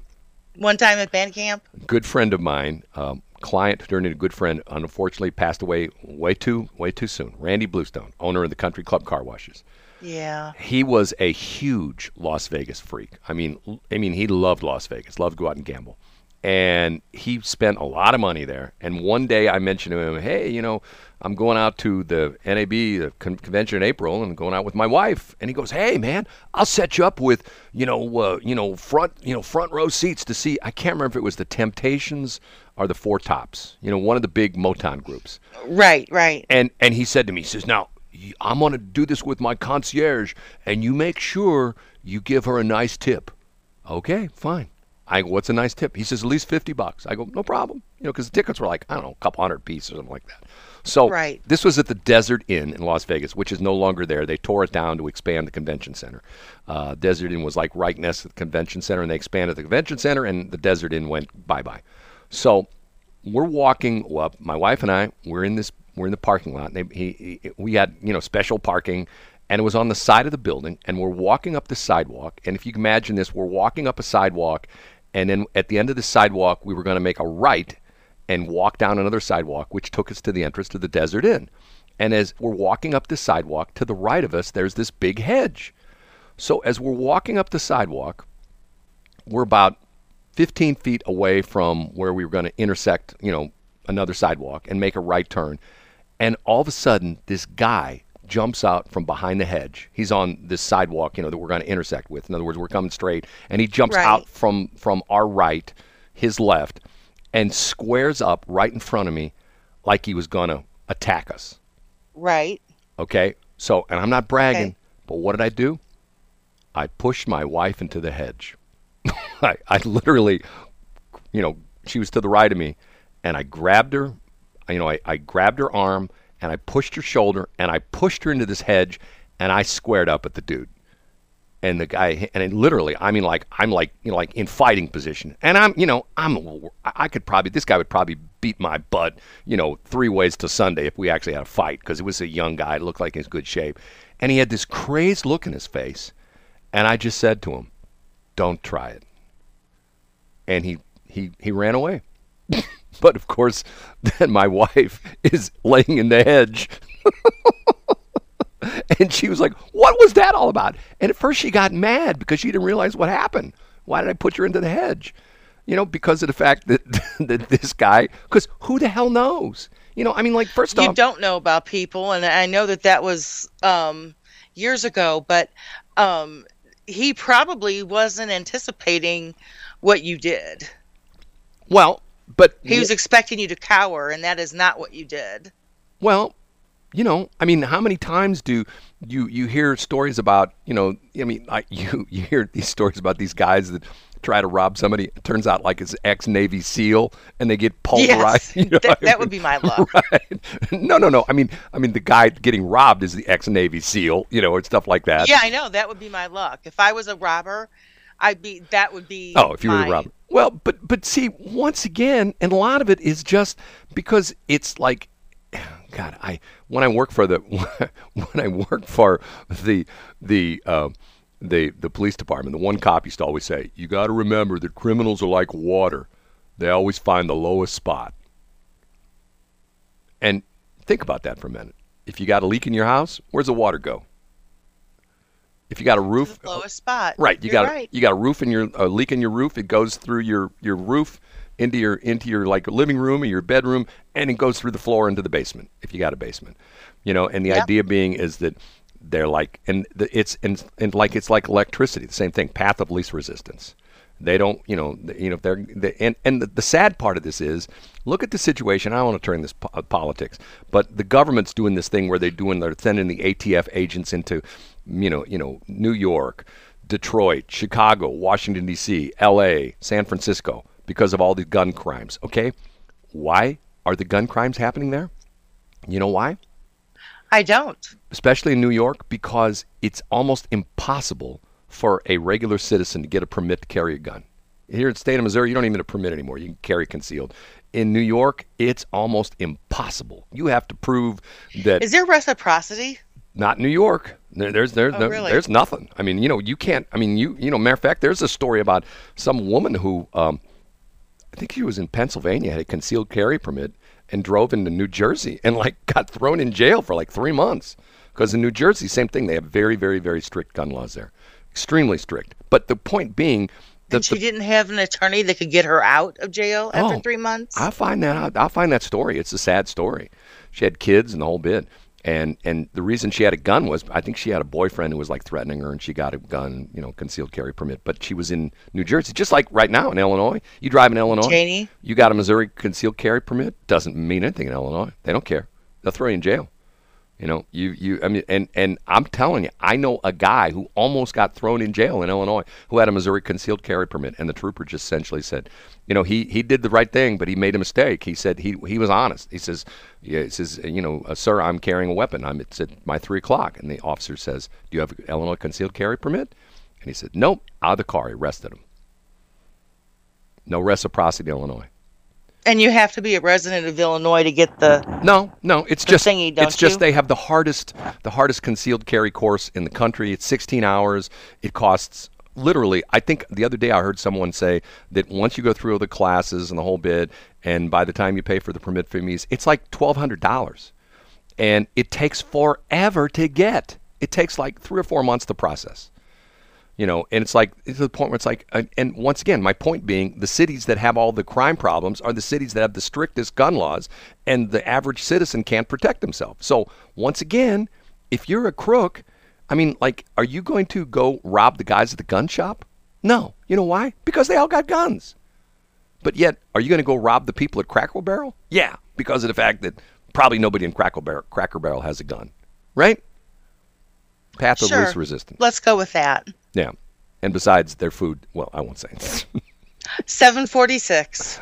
One time at band camp. good friend of mine, um, client who turned into a good friend, unfortunately passed away way too way too soon. Randy Bluestone, owner of the Country Club Car Washes. Yeah. he was a huge Las Vegas freak. I mean, I mean, he loved Las Vegas, loved to go out and gamble, and he spent a lot of money there. And one day, I mentioned to him, "Hey, you know, I'm going out to the NAB the con- convention in April, and going out with my wife." And he goes, "Hey, man, I'll set you up with, you know, uh, you know, front, you know, front row seats to see." I can't remember if it was the Temptations or the Four Tops, you know, one of the big Motown groups. Right, right. And and he said to me, he says, "Now I'm going to do this with my concierge, and you make sure you give her a nice tip." Okay, fine. I go, what's a nice tip? He says at least fifty bucks. I go, no problem. You know, because the tickets were like I don't know, a couple hundred pieces or something like that. So Right. this was at the Desert Inn in Las Vegas, which is no longer there. They tore it down to expand the convention center. Uh, Desert Inn was like right next to the convention center, and they expanded the convention center, and the Desert Inn went bye bye. So we're walking up. My wife and I, we're in this, we're in the parking lot. And they, he, he, we had, you know, special parking, and it was on the side of the building. And we're walking up the sidewalk. And if you can imagine this, we're walking up a sidewalk, and then at the end of the sidewalk, we were going to make a right and walk down another sidewalk, which took us to the entrance to the Desert Inn. And as we're walking up the sidewalk, to the right of us, there's this big hedge. So as we're walking up the sidewalk, we're about 15 feet away from where we were going to intersect, you know, another sidewalk and make a right turn. And all of a sudden, this guy jumps out from behind the hedge. He's on this sidewalk, you know, that we're going to intersect with. In other words, we're coming straight, and he jumps Right. out from from our right, his left, and squares up right in front of me, like he was going to attack us. Right. Okay, so and I'm not bragging, Okay. but what did I do? I pushed my wife into the hedge. I, I literally, you know, she was to the right of me, and I grabbed her. You know, I, I grabbed her arm and I pushed her shoulder and I pushed her into this hedge, and I squared up at the dude. And the guy, and it literally, I mean, like I'm like, you know, like in fighting position, and I'm, you know, I'm, I could probably, this guy would probably beat my butt, you know, three ways to Sunday if we actually had a fight, because it was a young guy, looked like he was in good shape, and he had this crazed look in his face, and I just said to him, "Don't try it," and he he he ran away. but of course, then my wife is laying in the hedge and she was like, "What was that all about?" And at first she got mad because she didn't realize what happened. Why did I put her into the hedge? You know, because of the fact that that this guy. Because who the hell knows? You know, I mean, like first you off, You don't know about people, and I know that that was um, years ago, but um, he probably wasn't anticipating what you did. well, but He was expecting you to cower, and that is not what you did. Well, you know, I mean, how many times do you you hear stories about, you know, I mean, I, you you hear these stories about these guys that try to rob somebody. It turns out like it's ex Navy SEAL, and they get pulverized. Yes, you know that, I that would be my luck. Right. No, no, no. I mean, I mean, the guy getting robbed is the ex Navy SEAL, you know, and stuff like that. Yeah, I know that would be my luck. If I was a robber, I'd be. That would be. Oh, if you were a robber. Well, but but see, once again, and a lot of it is just because it's like, God, I when I work for the when I work for the the uh, the the police department, the one cop used to always say, "You got to remember that criminals are like water; they always find the lowest spot." And think about that for a minute. If you got a leak in your house, where's the water go? If you got a roof, The lowest spot. Right. You You're got right. you got a roof in your a leak in your roof. It goes through your your roof into your into your like living room or your bedroom, and it goes through the floor into the basement if you got a basement. You know, and the Yep. idea being is that they're like and the, it's and, and like it's like electricity, the same thing, path of least resistance. They don't, you know, you know, if they're, they, and and the, the sad part of this is, look at the situation. I don't want to turn this po- uh, politics, but the government's doing this thing where they're doing, they're sending the ATF agents into, you know, you know, New York, Detroit, Chicago, Washington D.C., L.A., San Francisco, because of all the gun crimes. Okay, why are the gun crimes happening there? You know why? I don't. especially in New York, because it's almost impossible for a regular citizen to get a permit to carry a gun. Here in the state of Missouri, you don't even need a permit anymore. You can carry concealed. In New York, it's almost impossible. You have to prove that Is there reciprocity? not New York. There, there's there's Oh, no, really? there's nothing. I mean, you know, you can't. I mean, you you know, matter of fact, there's a story about some woman who, um, I think she was in Pennsylvania, had a concealed carry permit, and drove into New Jersey and like got thrown in jail for like three months because in New Jersey, same thing. They have very very very strict gun laws there, extremely strict. But the point being that And she the, didn't have an attorney that could get her out of jail after Oh, three months. I find that. I'll find that story. It's a sad story. She had kids and the whole bit. And and the reason she had a gun was I think she had a boyfriend who was like threatening her and she got a gun, you know, concealed carry permit. But she was in New Jersey, just like right now in Illinois. You drive in Illinois, Janie? you got a Missouri concealed carry permit. Doesn't mean anything in Illinois. They don't care. They'll throw you in jail. You know, you you I mean, and and I'm telling you, I know a guy who almost got thrown in jail in Illinois who had a Missouri concealed carry permit, and the trooper just essentially said, you know, he he did the right thing, but he made a mistake. He said he he was honest. He says, yeah, he says, you know, uh, sir, I'm carrying a weapon. I'm it's at my three o'clock, and the officer says, do you have an Illinois concealed carry permit? And he said, nope. Out of the car, he arrested him. No reciprocity, in Illinois. and you have to be a resident of Illinois to get the. No, no, it's just thingy, it's just you? they have the hardest the hardest concealed carry course in the country. It's 16 hours. It costs literally. I think the other day I heard someone say that once you go through all the classes and the whole bit, and by the time you pay for the permit fees, it's like twelve hundred dollars, and it takes forever to get. It takes like three or four months to process you know and it's like it's the point where it's like uh, and once again my point being the cities that have all the crime problems are the cities that have the strictest gun laws and the average citizen can't protect themselves so once again if you're a crook i mean like are you going to go rob the guys at the gun shop no you know why because they all got guns but yet are you going to go rob the people at cracker barrel yeah because of the fact that probably nobody in cracker barrel, cracker barrel has a gun right path of Sure. least resistance Let's go with that. yeah. And besides their food, well, I won't say. 746.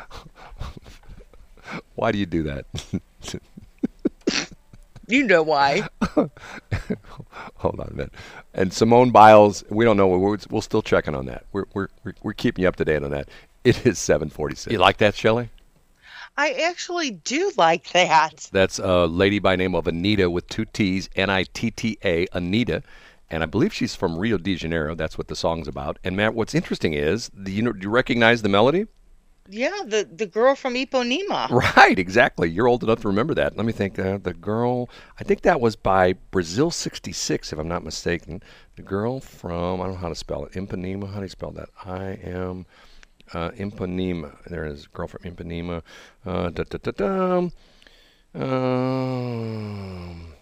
Why do you do that? You know why. Hold on a minute. And Simone Biles, we don't know. We're, we're still checking on that. We're, we're, we're, we're keeping you up to date on that. It is 746. You like that, Shelley? I actually do like that. That's a lady by name of Anitta with two T's, N-I-T-T-A, Anitta. And I believe she's from Rio de Janeiro. That's what the song's about. And Matt, what's interesting is, do you, know, do you recognize the melody? Yeah, the the girl from Ipanema. Right, exactly. You're old enough to remember that. Let me think. Uh, the girl, I think that was by Brasil 66, if I'm not mistaken. The girl from, I don't know how to spell it. Ipanema, how do you spell that? I am uh. There is girl from Ipanema. Uh, da, da, da, da. Um,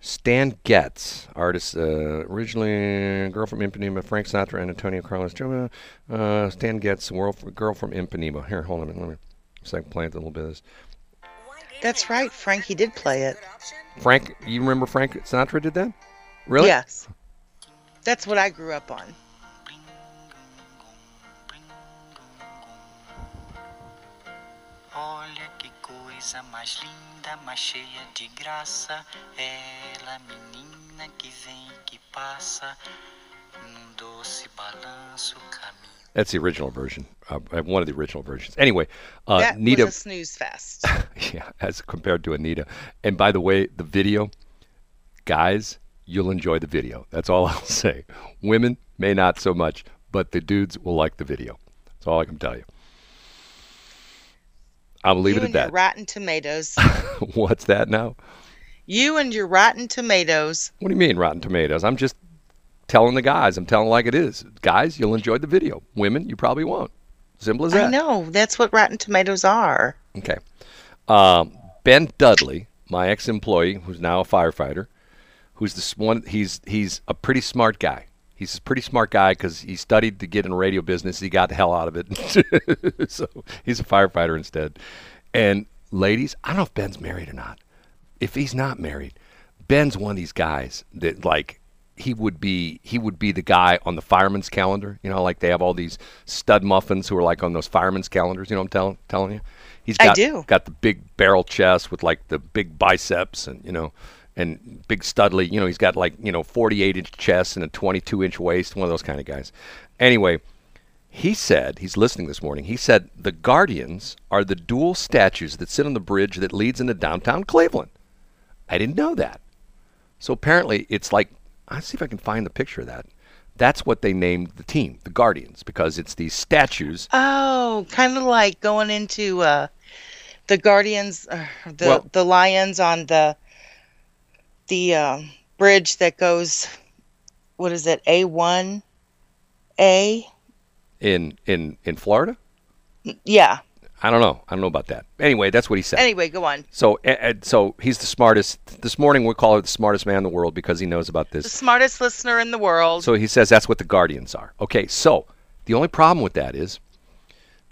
Stan Getz, artist, uh, originally girl from Ipanema, Frank Sinatra and Antonio Carlos. Jobim. Uh, Stan Getz, world, girl from Ipanema. Here, hold on a minute. Let me see if I can play it a little bit of this. That's right, Frankie did play it. Frank, you remember Frank Sinatra did that? Really? Yes. That's what I grew up on. Olha que coisa mais linda, mais cheia de graça. Ela, menina que vem e que passa, num doce balanço caminho. That's the original version. Uh, one of the original versions. Anyway, uh, that Nita, was a snooze fest. yeah, as compared to Anitta. And by the way, the video, guys, you'll enjoy the video. That's all I'll say. Women may not so much, but the dudes will like the video. That's all I can tell you. I'll leave you it and at your that. rotten tomatoes. What's that now? you and your rotten tomatoes. What do you mean, Rotten Tomatoes? I'm just telling the guys. I'm telling like it is. Guys, you'll enjoy the video. Women, you probably won't. Simple as that. I know. That's what rotten tomatoes are. Okay. Um, ben Dudley, my ex-employee, who's now a firefighter, who's this one. He's he's a pretty smart guy. He's a pretty smart guy because he studied to get in the radio business. He got the hell out of it, so he's a firefighter instead. And ladies, I don't know if Ben's married or not. If he's not married, Ben's one of these guys that like he would be he would be the guy on the fireman's calendar. You know, like they have all these stud muffins who are like on those fireman's calendars. You know what I'm telling telling you? he's got got the big barrel chest with like the big biceps and you know and big studly. You know, he's got like you know 48 inch chest and a 22 inch waist. One of those kind of guys. Anyway, he said he's listening this morning. He said the Guardians are the dual statues that sit on the bridge that leads into downtown Cleveland. I didn't know that. So apparently, it's like I'll see if I can find the picture of that. That's what they named the team, the Guardians, because it's these statues. Oh, kind of like going into uh, the Guardians, uh, the Well- the Lions on the the um bridge that goes. What is it? A one, A. in in in Florida. Yeah. I don't know. I don't know about that. Anyway, that's what he said. Anyway, go on. So, uh, uh, so he's the smartest. This morning we call it the smartest man in the world because he knows about this. The smartest listener in the world. So he says that's what the Guardians are. Okay, so the only problem with that is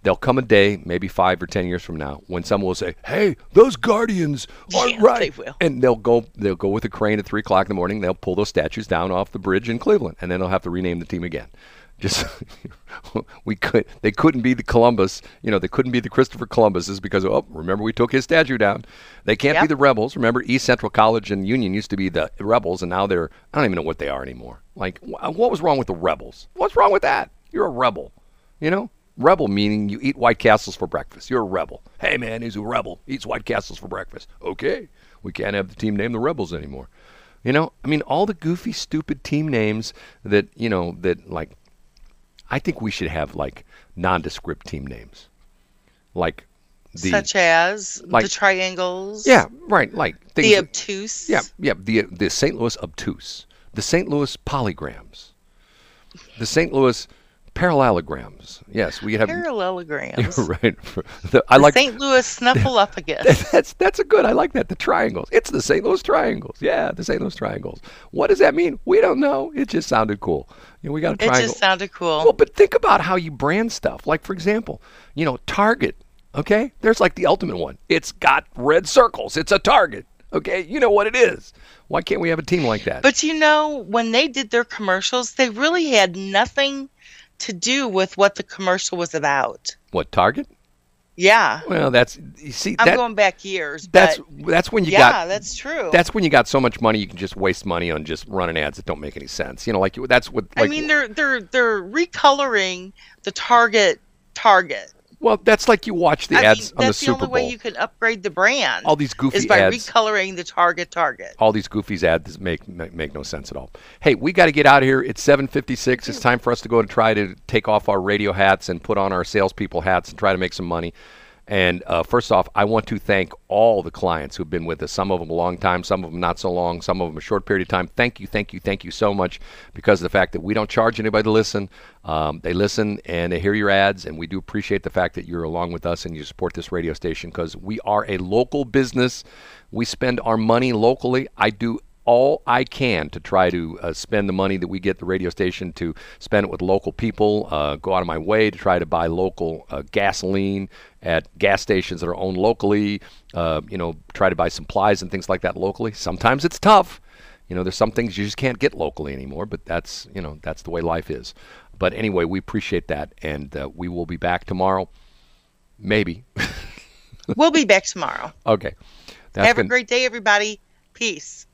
there'll come a day, maybe five or ten years from now, when someone will say, "Hey, those Guardians aren't Yeah, right," they and they'll go, they'll go with a crane at three o'clock in the morning. They'll pull those statues down off the bridge in Cleveland, and then they'll have to rename the team again. Just we could, they couldn't be the Columbus, you know, they couldn't be the Christopher Columbuses because oh, remember we took his statue down. They can't be the Rebels. Remember, East Central College and Union used to be the Rebels, and now they're I don't even know what they are anymore. Like, wh- what was wrong with the Rebels? What's wrong with that? You're a rebel, you know. Rebel meaning you eat White Castles for breakfast. You're a rebel. Hey man, he's a rebel. Eats White Castles for breakfast. Okay, we can't have the team name the Rebels anymore. You know, I mean, all the goofy, stupid team names that you know that like. I think we should have like nondescript team names, like the such as like- the triangles. yeah, right, like The that- obtuse. yeah, yeah. The the St. Louis obtuse, the St. Louis polygrams, the St. Louis parallelograms. Yes, we have. Parallelograms. right. The- I like St. Louis snuffle Snuffleupagus. that's that's a good. I like that. The triangles. It's the St. Louis triangles. Yeah, the St. Louis triangles. What does that mean? We don't know. It just sounded cool. You know, we got a it just sounded cool. Well, but think about how you brand stuff. Like, for example, you know, Target. Okay, there's like the ultimate one. It's got red circles. It's a Target. Okay, you know what it is. Why can't we have a team like that? But you know, when they did their commercials, they really had nothing to do with what the commercial was about. what Target? Yeah. Well, that's you see I'm that going back years, that's but that's when you yeah, got Yeah, that's true. that's when you got so much money you can just waste money on just running ads that don't make any sense. You know, like that's what. Like, I mean, they're they're they're recoloring the Target Target. Well, that's like you watch the I ads mean, on the Super Bowl. that's the, only way you can upgrade the brand. All these goofy is by ads. recoloring the target target. all these goofies ads make, make make no sense at all. Hey, we got to get out of here. It's 7:56. It's time for us to go and try to take off our radio hats and put on our salespeople hats and try to make some money. And uh, first off, I want to thank all the clients who've been with us. Some of them a long time, some of them not so long, some of them a short period of time. Thank you, thank you, thank you so much because of the fact that we don't charge anybody to listen. Um, they listen and they hear your ads, and we do appreciate the fact that you're along with us and you support this radio station because we are a local business. We spend our money locally. I do all I can to try to uh, spend the money that we get the radio station to spend it with local people. Uh, go out of my way to try to buy local uh, gasoline at gas stations that are owned locally. Uh, you know, try to buy supplies and things like that locally. Sometimes it's tough. You know, there's some things you just can't get locally anymore, but that's you know that's the way life is. But anyway, we appreciate that, and uh, we will be back tomorrow. Maybe. we'll be back tomorrow. okay. That's Have a gonna- great day, everybody. Peace.